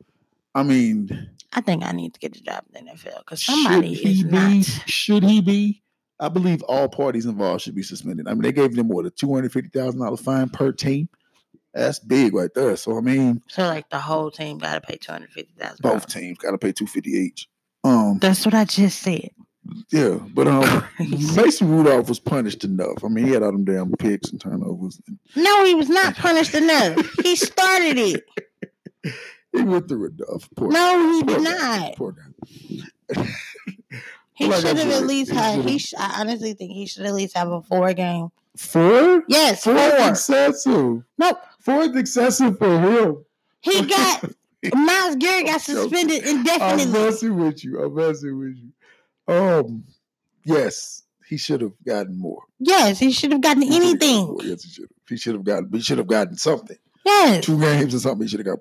I mean, I think I need to get a job in the NFL because should somebody he is be? not. Should he be? I believe all parties involved should be suspended. I mean, they gave them what a two hundred fifty thousand dollar fine per team. That's big right there. So I mean, So like the whole team got to pay two hundred fifty thousand. both teams got to pay two fifty each. Um, That's what I just said. yeah, but um, Mason Rudolph was punished enough. I mean, he had all them damn picks and turnovers. No, he was not punished enough. He started it. He went through enough. Poor No, he Poor did guy. not. Poor guy. He Like should have at least had. He, sh- I honestly think he should at least have a four game. Four? Yes, Four is four. excessive. Nope. Four is excessive for him. He got Myles Garrett got I'm suspended I'm indefinitely. messing with you. I'm messing with you. Um, yes, He should have gotten more. Yes, he should have gotten He should've gotten anything. Yes, he should have. He should have gotten. He should have gotten something. Yes. Two games or something. He should have got.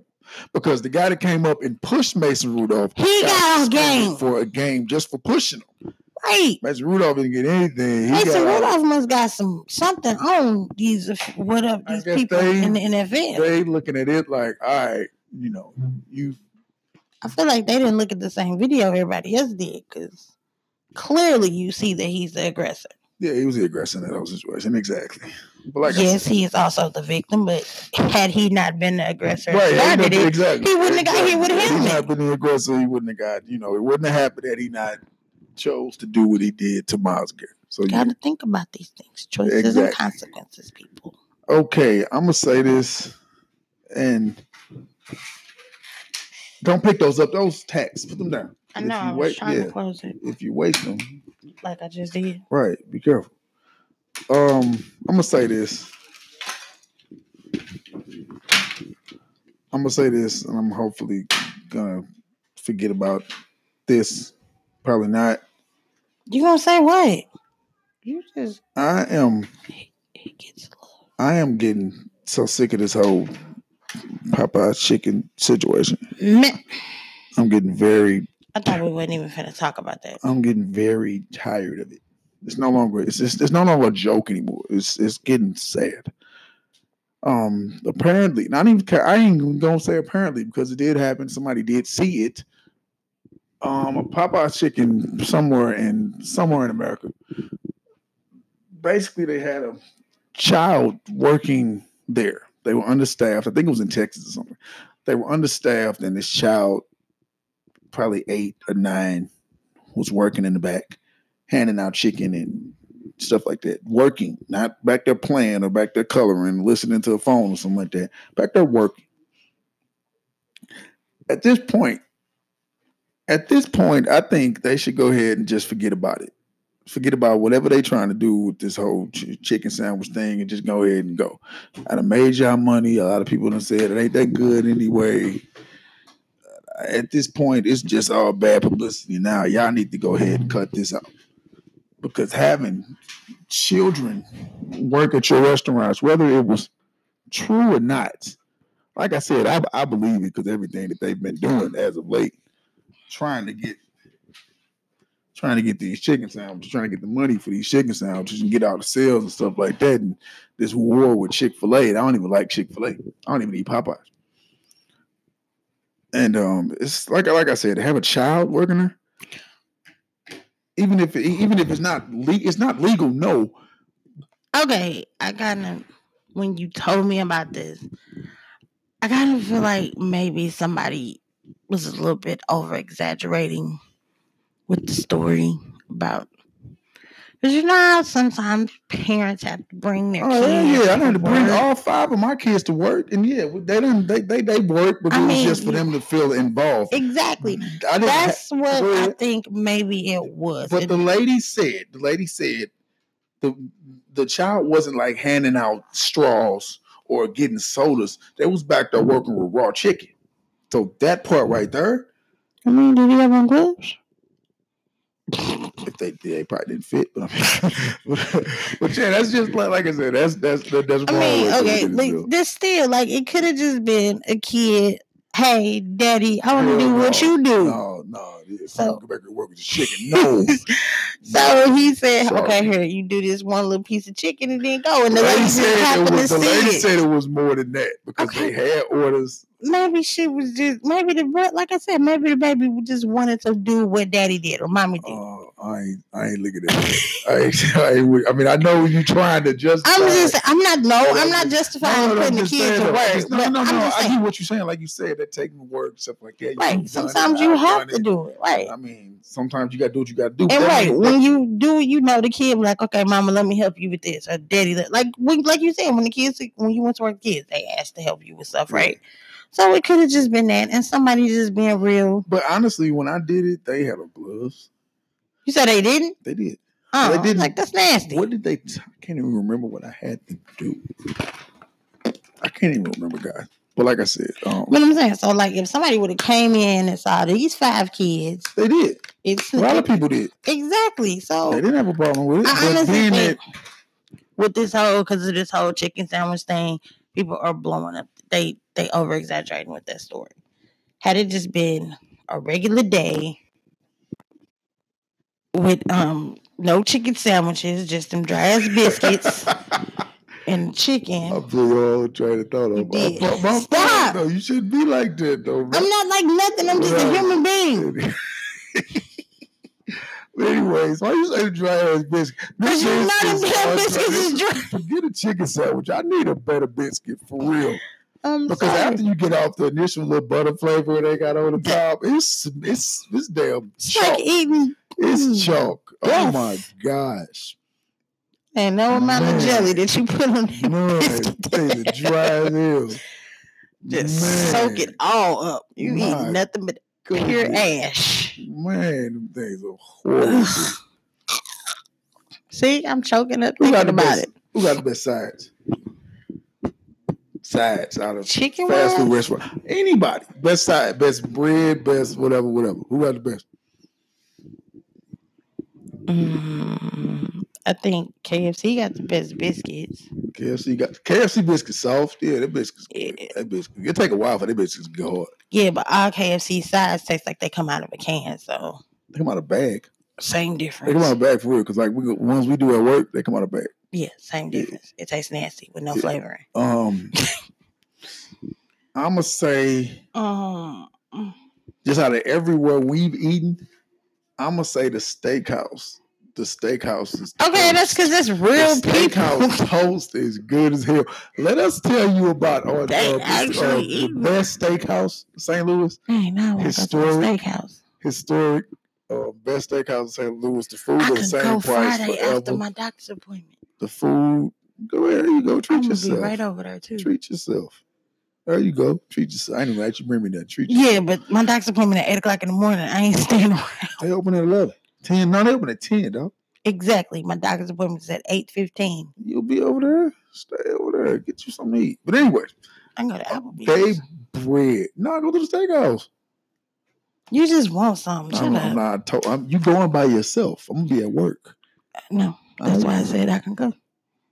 Because the guy that came up and pushed Mason Rudolph, He got off suspended game. for a game just for pushing him. Right. Mason Rudolph didn't get anything. He Mason got, Rudolph must got some something on these uh, what up these people they- in the NFL. They looking at it like, all right, you know, you I feel like they didn't look at the same video everybody else did because clearly you see that he's the aggressor. yeah, he was the aggressor in that whole situation. Exactly. But like yes, said, he is also the victim, but had he not been the aggressor, Right, started it, exactly. he wouldn't have got hit with Had he not been the aggressor, he wouldn't have got, you know, it wouldn't have happened had he not chose to do what he did to Myles Garrett. So you got to think about these things, choices Exactly. and consequences, people. okay, I'm gonna say this, and don't pick those up. Those tacks, put them down. I If know. you I was wait- trying yeah. to close it If you waste them, like I just did. right, be careful. Um, I'm gonna say this. I'm gonna say this, and I'm hopefully gonna forget about this. Probably not. You gonna say what? You just I am. it gets love. I am getting so sick of this whole Popeye chicken situation. Man, I'm getting very I thought we wasn't even finna talk about that. I'm getting very tired of it. It's no longer it's just, it's no longer a joke anymore. It's it's getting sad. Um, apparently, not even ca- I ain't even gonna say apparently because it did happen. Somebody did see it. Um, a Popeye chicken somewhere in somewhere in America. Basically, they had a child working there. They were understaffed. I think it was in Texas or something. They were understaffed, and this child, probably eight or nine, was working in the back, handing out chicken and stuff like that. Working, not back there playing or back there coloring, listening to a phone or something like that. Back there working. At this point, at this point, I think they should go ahead and just forget about it. Forget about whatever they're trying to do with this whole ch- chicken sandwich thing and just go ahead and go. I done made y'all money. A lot of people done said it ain't that good anyway at this point, it's just all bad publicity. Now, y'all need to go ahead and cut this out because having children work at your restaurants, whether it was true or not, like I said, I, I believe it because everything that they've been doing as of late, trying to get trying to get these chicken sandwiches, trying to get the money for these chicken sandwiches and get all the sales and stuff like that. And this war with Chick Fil A, I don't even like Chick Fil A. I don't even eat Popeyes. And um, it's like like I said, have a child working there, even if even if it's not le- it's not legal. No, Okay, I kind of when you told me about this, I kind of feel like maybe somebody was a little bit over exaggerating with the story about. Because you know how sometimes parents have to bring their oh kids. yeah, yeah. I had to bring work? all five of my kids to work, and yeah, they didn't they they they work, but I it was just for them to feel involved. Exactly. Didn't. ha- That's what I think maybe it was. But It- the lady said, the lady said, the the child wasn't like handing out straws or getting sodas. They was back there working with raw chicken. So that part right there, I mean, did he have on gloves? if they did, they probably didn't fit. But, I mean, but yeah, that's just like, like I said, that's that's that, that's I mean, okay, look at it, like this still like it could have just been a kid. Hey, daddy, I want to do what no. you do. No, So- go back and work with the chicken. No, So he said, Sorry. "Okay, here you do this one little piece of chicken and then go." And the the lady said it to was, the lady said it was more than that because Okay. they had orders. Maybe she was just maybe the like I said, maybe the baby just wanted to do what daddy did or mommy did. Uh, I ain't, I ain't looking at it. I, I, I mean, I know you trying to just. I'm just, I'm not, no, I'm not justifying No, no, putting the kids to work. No, no, I'm no. I get what you're saying. Like you said, they're taking work, stuff like that. right? Sometimes you I've to do it, right? I mean, sometimes you got to do what you got to do. And right, when you do you know the kid like, okay, mama, let me help you with this, or daddy, like when, like you said, when the kids, when you went to work, kids, they asked to help you with stuff, right? So it could have just been that, and somebody just being real. But honestly, when I did it, they had on gloves. You said they didn't. They did. Oh, They didn't. like that's nasty. What did they? T- I can't even remember what I had to do. I can't even remember, guys. But like I said, um, But I'm saying, so like if somebody would have came in and saw these five kids, they did. it's A lot of people did. exactly. So They didn't have a problem with it. I honestly think that with this whole because of this whole chicken sandwich thing, people are blowing up. They they over exaggerating with that story. Had it just been a regular day with um no chicken sandwiches, just them dry ass biscuits and chicken. I blew your whole train of thought You up. did. My- my- Stop. No, you shouldn't be like that, though. I'm not like nothing. I'm just a human being. but anyways, why you say dry ass biscuit? You know them biscuits damn are biscuits is dry. Forget a chicken sandwich. I need a better biscuit for real. I'm Because sorry. after you get off the initial little butter flavor they got on the top, it's it's it's damn It's chalk. like eating It's Mm. chalk. Oh Yes. my gosh. and no amount Man. of jelly that you put on that Man, biscuit. things are dry as hell. Just Man. soak it all up. You My eat nothing but pure goodness. ash. Man, them things are horrible. See, I'm choking up Who got thinking the about best? it. Who got the best sides? Sides out of Chicken fast food restaurant. Anybody. Best side, best bread, best whatever, whatever. Who got the best? Mm, I think KFC got the best biscuits. KFC got KFC biscuits soft. Yeah, that biscuits. Yeah. That biscuit. It take a while for that biscuits to go hard. Yeah, but all KFC sides taste like they come out of a can, so They come out of bag. same difference. They come out of bag for real. Cause like we ones we do at work, they come out of bag. Yeah, same Yeah. difference. It tastes nasty with no Yeah. flavoring. Um, I'ma say Um, just out of everywhere we've eaten, I'ma say the steakhouse. The steakhouse is okay, that's because it's real the people. steakhouse toast is good as hell. Let us tell you about our, uh, actually uh, the best steakhouse, in St. Louis, Hey, no, I want to go to the Historic. steakhouse. historic, uh, best steakhouse in St. Louis. The food I is the same go price Friday forever. after my doctor's appointment. The food, go ahead, there you go, treat I'm yourself. be right over there too. Treat yourself. There you go. Treat yourself. I ain't even actually bring me that. Treat yourself. Yeah, but my doctor's appointment at eight o'clock in the morning. I ain't staying around. They open at eleven. Ten. No, they open at ten, dog. Exactly. My doctor's appointment is at eight fifteen. You'll be over there. Stay over there. Get you something to eat. But anyway, I go to uh, Applebee's. they bread. No, go to the steakhouse. You just want something. I'm. I'm not. To- I'm, you going by yourself? I'm gonna be at work. no, that's why I said I can go.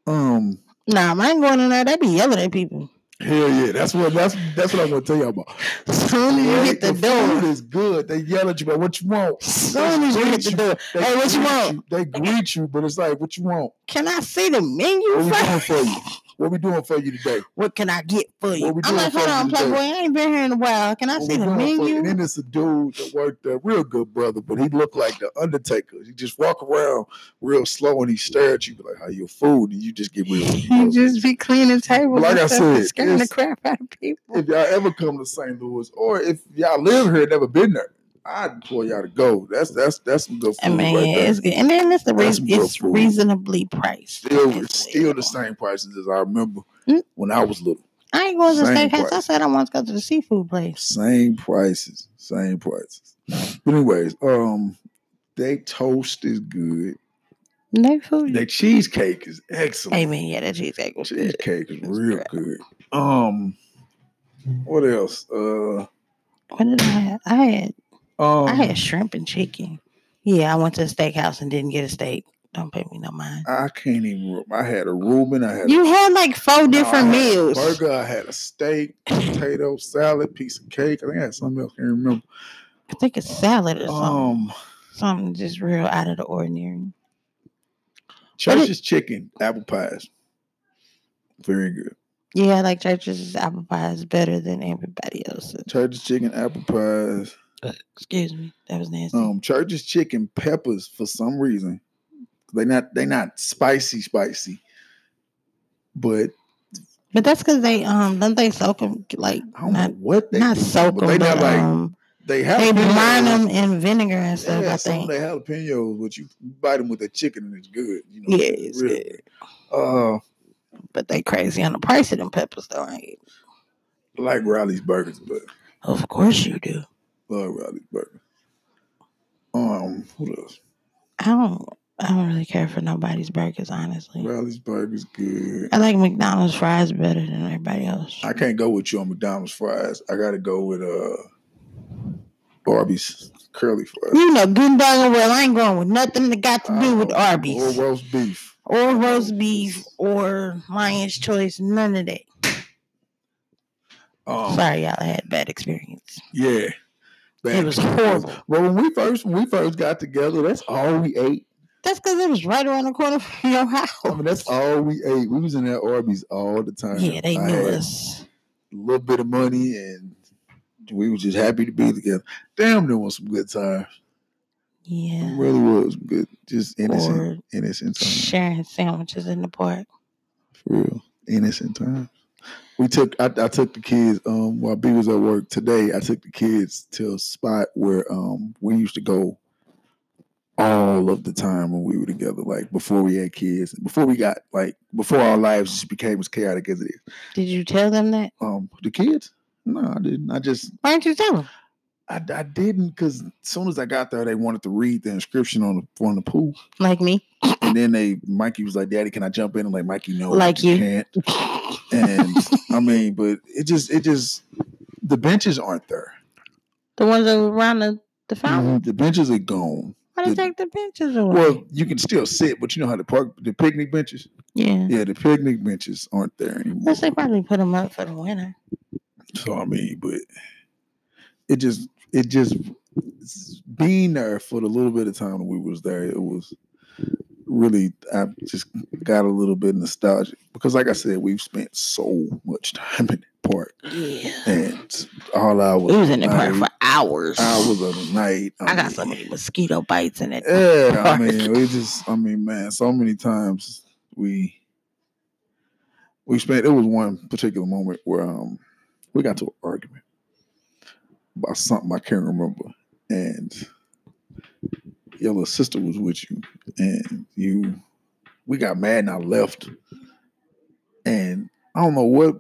Um. Nah, I ain't going in there. They be yelling at people. Hell yeah. That's what. That's that's what I want to tell you about. Soon as you hit the food door. is good. They yell at you but what you want. Soon as you hit the door. They Hey, what you want? They greet you, but it's like, what you want? Can I see the menu What we doing for you? What we doing for you today? What can I get for you? What we I'm like, hold on. Playboy. I ain't been here in a while. Can I What see the you? menu? And then there's a dude that worked there, real good brother, but he looked like the Undertaker. He just walk around real slow and he stare at you be like, "How your food?" And you just get real. you just be cleaning tables. Like I said, scaring the crap out of people. if y'all ever come to St. Louis, or if y'all live here and never been there, I'd implore y'all to go. That's that's that's some good food I mean, right it's good. And then it's the reason it's reasonably priced. Still, It's still the same prices as I remember Mm. when I was little. I ain't going to the Same steakhouse. I said I want to go to the seafood place. Same prices, same prices. But anyways, um, they toast is good. No food. Their cheesecake is excellent. Man, yeah, that cheesecake was good. cheesecake is real good. good. Um, what else? Uh, What did I have? I had um, I had shrimp and chicken. Yeah, I went to a steakhouse and didn't get a steak. Don't pay me no mind. I can't even. I had a Reuben. I had You had like four No, different a meals. burger. I had a steak, potato salad, piece of cake. I think I had something else. I can't remember. I think it's salad or something. Um, something just real out of the ordinary. church's chicken, apple pies, very good. Yeah, I like church's apple pies better than everybody else's. Church's chicken, apple pies. Excuse me, that was nasty. Um, church's chicken peppers for some reason. They not they not spicy spicy, but but that's because they um don't they soak them like I don't not know what they not do, soak them, they but not like um they have they brine them in vinegar and stuff. Yeah, I some of think. the jalapenos, but you bite them with the chicken and it's good. You know, Yeah, it's really good. Uh, But they crazy on the price of them peppers though. Ain't? I like Riley's burgers, but Of course you do. Love Riley's burgers. Um, what else? I don't. I don't really care for nobody's burgers, honestly. Riley's Burger's good. I like McDonald's fries better than everybody else. I can't go with you on McDonald's fries. I gotta go with uh Arby's curly fries. You know, good dog well, I ain't going with nothing that got to do with Uh, Arby's Or roast beef. or roast beef or Lion's Choice. None of that. Um, Sorry, y'all had bad experience. Yeah. It was horrible. But when we first when we first got together, that's all we ate. That's because it was right around the corner from your house. I mean, that's all we ate. We was in that Arby's all the time. Yeah, they knew us. A little bit of money, and we were just happy to be together. Damn, there was some good times. Yeah. It really was good. Just innocent, Or innocent times. sharing sandwiches in the park. For real, innocent times. We took. I, I took the kids. Um, while B was at work today, I took the kids to a spot where um we used to go all of the time when we were together. Like before we had kids, before we got like before our lives just became as chaotic as it is. Did you tell them that? Um, the kids. No, I didn't. I just Why didn't you tell them? I, I didn't because as soon as I got there, they wanted to read the inscription on the on the pool, Like me? and then they Mikey was like, "Daddy, can I jump in?" I'm like, "Mikey, no, Like you. can't." And I mean, but it just it just the benches aren't there. The ones that were around the, the fountain? Mhm, The benches are gone. Why they the- take the benches away? Well, you can still sit, but you know how the park the picnic benches. yeah. Yeah, the picnic benches aren't there anymore. Unless they probably put them up for the winter. So I mean, but it just it just being there for the little bit of time that we was there, it was really I just got a little bit nostalgic because, like I said, we've spent so much time in the park, Yeah. and all hours, We was in the of park for hours. hours of the night. I got mean, so many mosquito bites in it. Yeah, I mean, we just, I mean, man, so many times we we spent. It was one particular moment where um we got to an argument about something I can't remember, and your little sister was with you, and you we got mad and I left, and I don't know what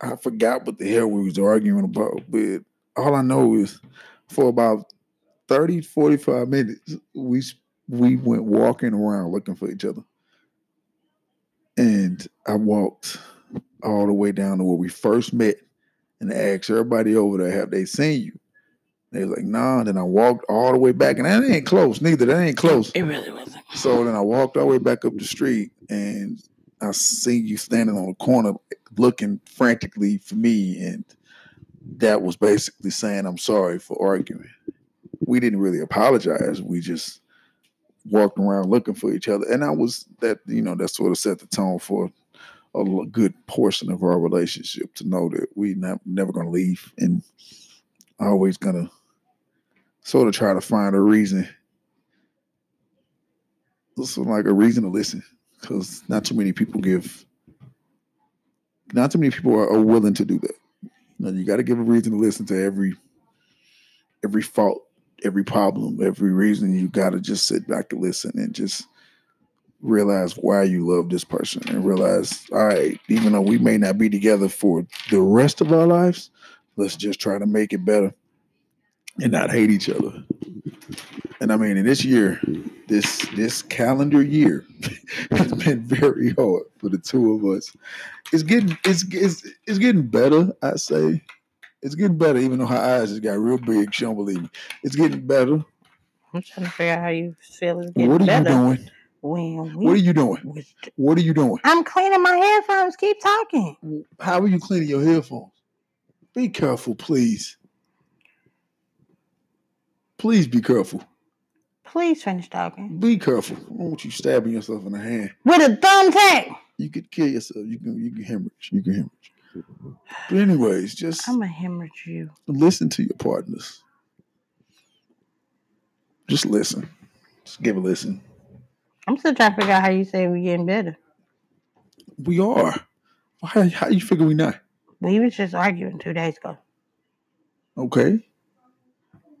I forgot what the hell we was arguing about, but all I know is for about 30, 45 minutes, we we went walking around looking for each other. And I walked all the way down to where we first met and asked everybody over there, have they seen you? They was like, nah. Then I walked all the way back, and that ain't close neither. That ain't close. It really wasn't. So then I walked all the way back up the street and I seen you standing on the corner looking frantically for me. And that was basically saying, I'm sorry for arguing. We didn't really apologize. We just walked around looking for each other. And I was that, you know, that sort of set the tone for a good portion of our relationship to know that we not, never going to leave and always going to sort of try to find a reason. So like a reason to listen because not too many people give not too many people are, are willing to do that. You got to give a reason to listen to every every fault every problem every reason. You got to just sit back and listen and just realize why you love this person and realize all right even though we may not be together for the rest of our lives let's just try to make it better and not hate each other and i mean in this year this this calendar year has been very hard for the two of us. It's getting it's it's, it's getting better, I say. It's getting better, even though her eyes just got real big. She don't believe me. It's getting better. I'm trying to figure out how you feel is getting What are better. you doing? When What are you doing? was- What are you doing? I'm cleaning my headphones. Keep talking. How are you cleaning your headphones? Be careful, please. Please be careful. Please finish talking. Be careful. I don't want you stabbing yourself in the hand. With a thumbtack. You could kill yourself. You can you can hemorrhage. You can hemorrhage. But anyways, just I'm to hemorrhage you. listen to your partners. Just listen. Just give a listen. I'm still trying to figure out how you say we're getting better. We are. How, how you figure we not? We was just arguing two days ago. Okay.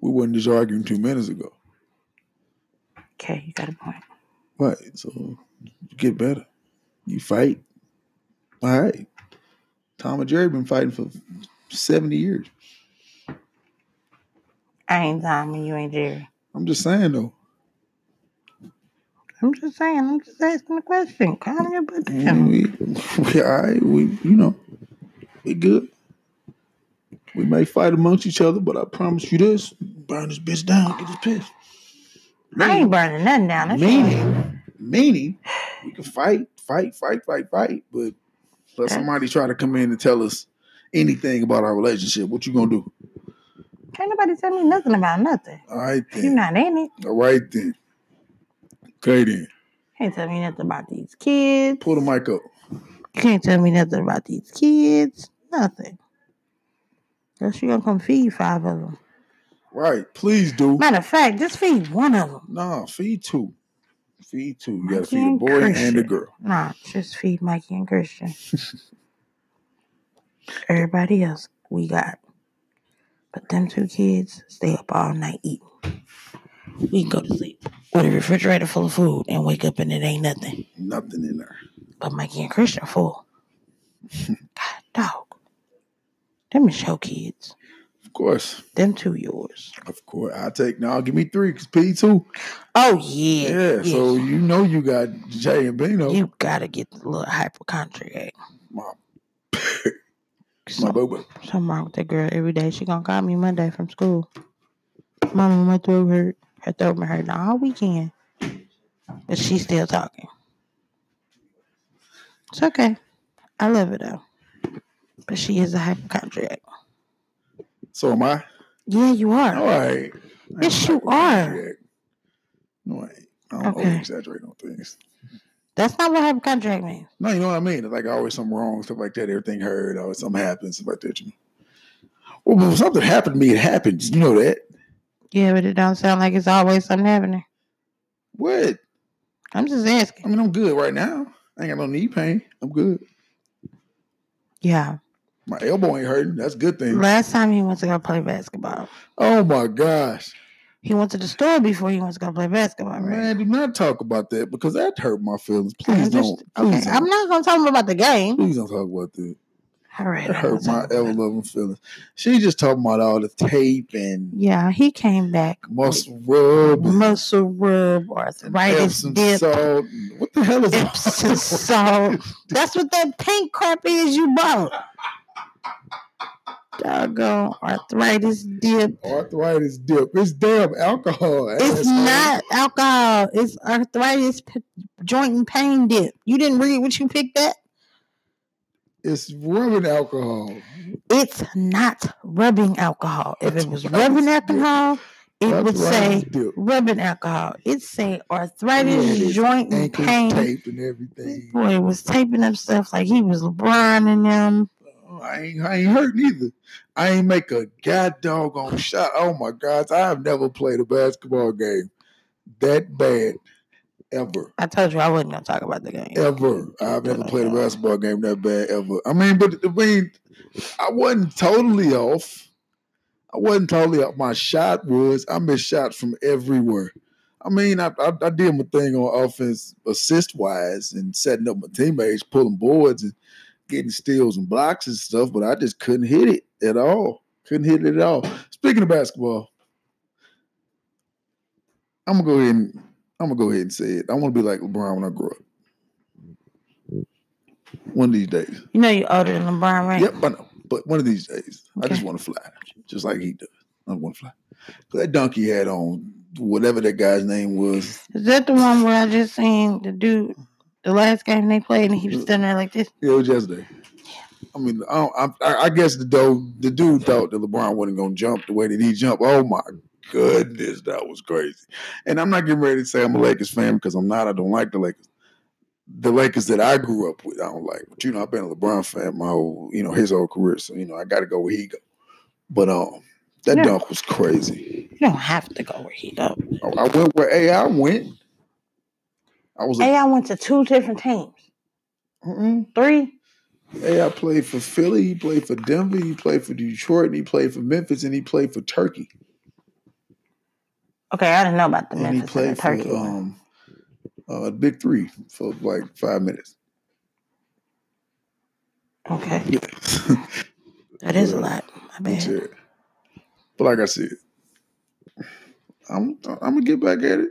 We wasn't just arguing two minutes ago. Okay, you got a point. Right. So you get better. You fight. All right. Tom and Jerry been fighting for 70 years. I ain't Tom and you ain't Jerry. I'm just saying though. I'm just saying. I'm just asking a question. Calm your butt down. we, we, all right, we, you know, we good. We may fight amongst each other, but I promise you this: burn this bitch down, get this pissed. I ain't burning nothing down. That's right. Meaning, meaning, we can fight, fight, fight, fight, fight, but let somebody try to come in and tell us anything about our relationship. What you gonna do? Can't nobody tell me nothing about nothing. All right You then. not in it. All right then. Okay then. Can't tell me nothing about these kids. Pull the mic up. Can't tell me nothing about these kids. Nothing. Unless you gonna come feed five of them. Right. Please do. Matter of fact, just feed one of them. Nah, feed two. Feed two. You gotta feed a boy and a Christian. girl. Nah, just feed Mikey and Christian. Everybody else we got. But them two kids stay up all night eating. We can go to sleep with a refrigerator full of food and wake up and it ain't nothing. Nothing in there. But Mikey and Christian full. God dog. Them is your kids. Of course. Them two yours. Of course. I take now give me three because P two. Oh yeah. Yeah, so you know you got Jay and Bino. you gotta get the little hypochondriac. my my boo. Something wrong with that girl every day. She gonna call me Monday from school. Mama, my throat hurt. Her throat been hurting all weekend. But she's still talking. It's okay. I love it though. But she is a hypochondriac. So am I? Yeah, you are. All right. Yes, you are. No, I. I don't Okay. exaggerate on things. That's not what hypochondriac means. No, you know what I mean? It's like always something wrong, stuff like that. Everything hurt, always something happens, stuff like that. You know? Well, but when something happened to me, it happens. You know that. Yeah, but it don't sound like it's always something happening. What? I'm just asking. I mean, I'm good right now. I ain't got no knee pain. I'm good. Yeah. My elbow ain't hurting. That's a good thing. Last time he went to go play basketball. Oh my gosh. He went to the store before he went to go play basketball, right? Man, do not talk about that because that hurt my feelings. Please just- don't. Please okay, I'm don't. not gonna talk about the game. Please don't talk about that. All right. That I hurt my ever loving feelings. She just talking about all the tape and Yeah, he came back. muscle rub Muscle rub, arthritis dip, salt. What the hell is Epsom salt. That's what that pink crap is you bought. Doggone arthritis dip. Arthritis dip. It's damn alcohol. It's asshole. not alcohol. It's arthritis p- joint and pain dip. You didn't read what you picked up? It's rubbing alcohol. It's not rubbing alcohol. If it was rubbing alcohol, it would say rubbing alcohol. It say arthritis it is. joint and Ankle pain. tape and everything. Boy was taping up stuff like he was LeBron and them. Oh, I ain't, I ain't hurt neither. I ain't make a god doggone shot. Oh my gosh, I have never played a basketball game that bad ever. I told you I wasn't gonna talk about the game. Ever. I've never played a uh, basketball game that bad ever. I mean, but I mean, I wasn't totally off. I wasn't totally off. My shot was I missed shots from everywhere. I mean, I, I, I did my thing on offense, assist wise, and setting up my teammates, pulling boards and getting steals and blocks and stuff. But I just couldn't hit it at all. Couldn't hit it at all. Speaking of basketball, I'm gonna go ahead and I'm gonna go ahead and say it. I want to be like LeBron when I grow up. One of these days. You know you're older than LeBron, right? Yep, I know. But one of these days, I just want to fly, just like he does. I want to fly. 'Cause that donkey he had on, whatever that guy's name was, Is that the one where I just seen the dude the last game they played and he was standing there like this? yeah, it was yesterday. I mean, I, don't, I, I guess the dude, the dude thought that LeBron wasn't going to jump the way that he jumped. Oh my goodness, that was crazy. And I'm not getting ready to say I'm a Lakers fan because I'm not. I don't like the Lakers. The Lakers that I grew up with, I don't like. But you know, I've been a LeBron fan my whole, you know, his whole career. So you know, I got to go where he go. But um, that dunk was crazy. You don't have to go where he go. I, I went where AI went. I was a, Hey, I went to two different teams. mm-mm. Three. AI played for Philly. He played for Denver. He played for Detroit. And he played for Memphis. And he played for Turkey. Okay, I didn't know about the and he Memphis and the Turkey for um, uh, Big Three for like five minutes. Okay, Yeah. that is a lot. My That's bad. it. But like I said, I'm I'm gonna get back at it.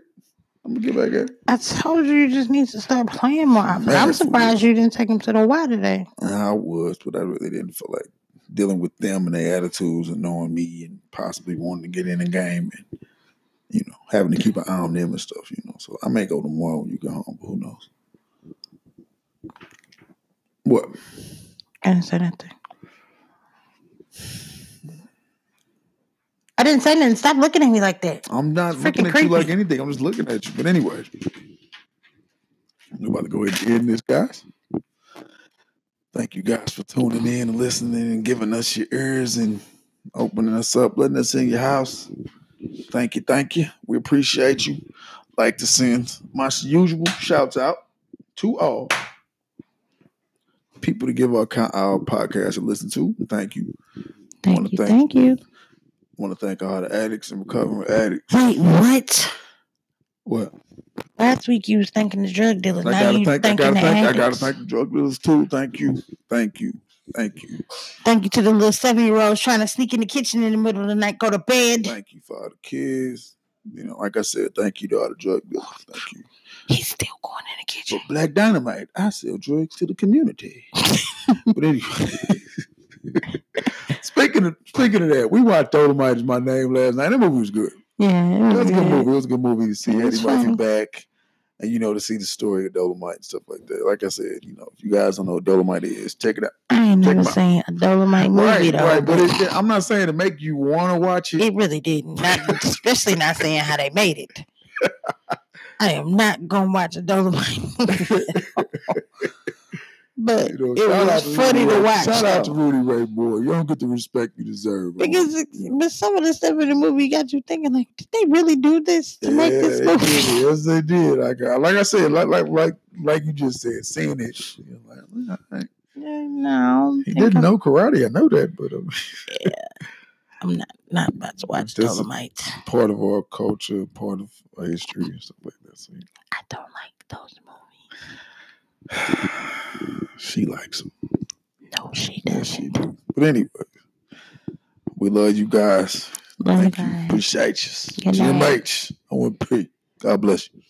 I'm gonna get back at it. I told you you just need to start playing more often. I'm surprised you didn't take him to the Y today. I was, but I really didn't feel like dealing with them and their attitudes and knowing me and possibly wanting to get in the game and you know having to keep an eye on them and stuff. You know, so I may go tomorrow when you get home. But who knows? What? I didn't say nothing. I didn't say nothing. Stop looking at me like that. I'm not It's looking at you like anything. I'm just looking at you. But anyway, we're about to go ahead and end this, guys. Thank you guys for tuning in and listening and giving us your ears and opening us up, letting us in your house. Thank you, thank you. We appreciate you. Like to send my usual shouts out to all people to give our our podcast a listen to. Thank you. Thank you. thank Thank you. Want to thank all the addicts and recovering addicts. Wait, what? What? Last week you was thanking the drug dealers. I now gotta you thank. I thanking gotta the thank. I gotta thank the drug dealers too. Thank you. Thank you. Thank you. Thank you to the little seven year olds trying to sneak in the kitchen in the middle of the night, go to bed. Thank you for all the kids. You know, like I said, thank you to all the drug dealers. Thank you. He's still going in the kitchen. For Black Dynamite, I sell drugs to the community. but anyway, speaking of speaking of that, we watched Dolomite is my name last night. That movie was good. Yeah, it It was, was a good movie. It was a good movie to see was Eddie Murphy back. And you know, to see the story of Dolomite and stuff like that. Like I said, you know, if you guys don't know what Dolomite is, check it out. I ain't Check never seen a Dolomite movie right, though. right. But but it, I'm not saying to make you want to watch it. it really didn't. Not, especially not saying how they made it. I am not gonna watch a Dolomite movie. but You know, it was funny Rudy to watch. Shout out to. Rudy Ray Moore. You don't get the respect you deserve. Because it- but some of the stuff in the movie got you thinking like, did they really do this to make this movie? did. Yes, they did. Like, I- like I said, like like like like you just said, seeing it. you know, like. Yeah, no, He didn't I'm, know karate. I know that, but um, yeah, I'm not not about to watch This Dolomite. part of our culture, part of our history, and stuff like that. So I don't like those movies. she likes them. No, she doesn't. she do. But anyway, we love you guys. Love you Thank you. guys. Appreciate you. Good Jim night. H. I want P. God bless you.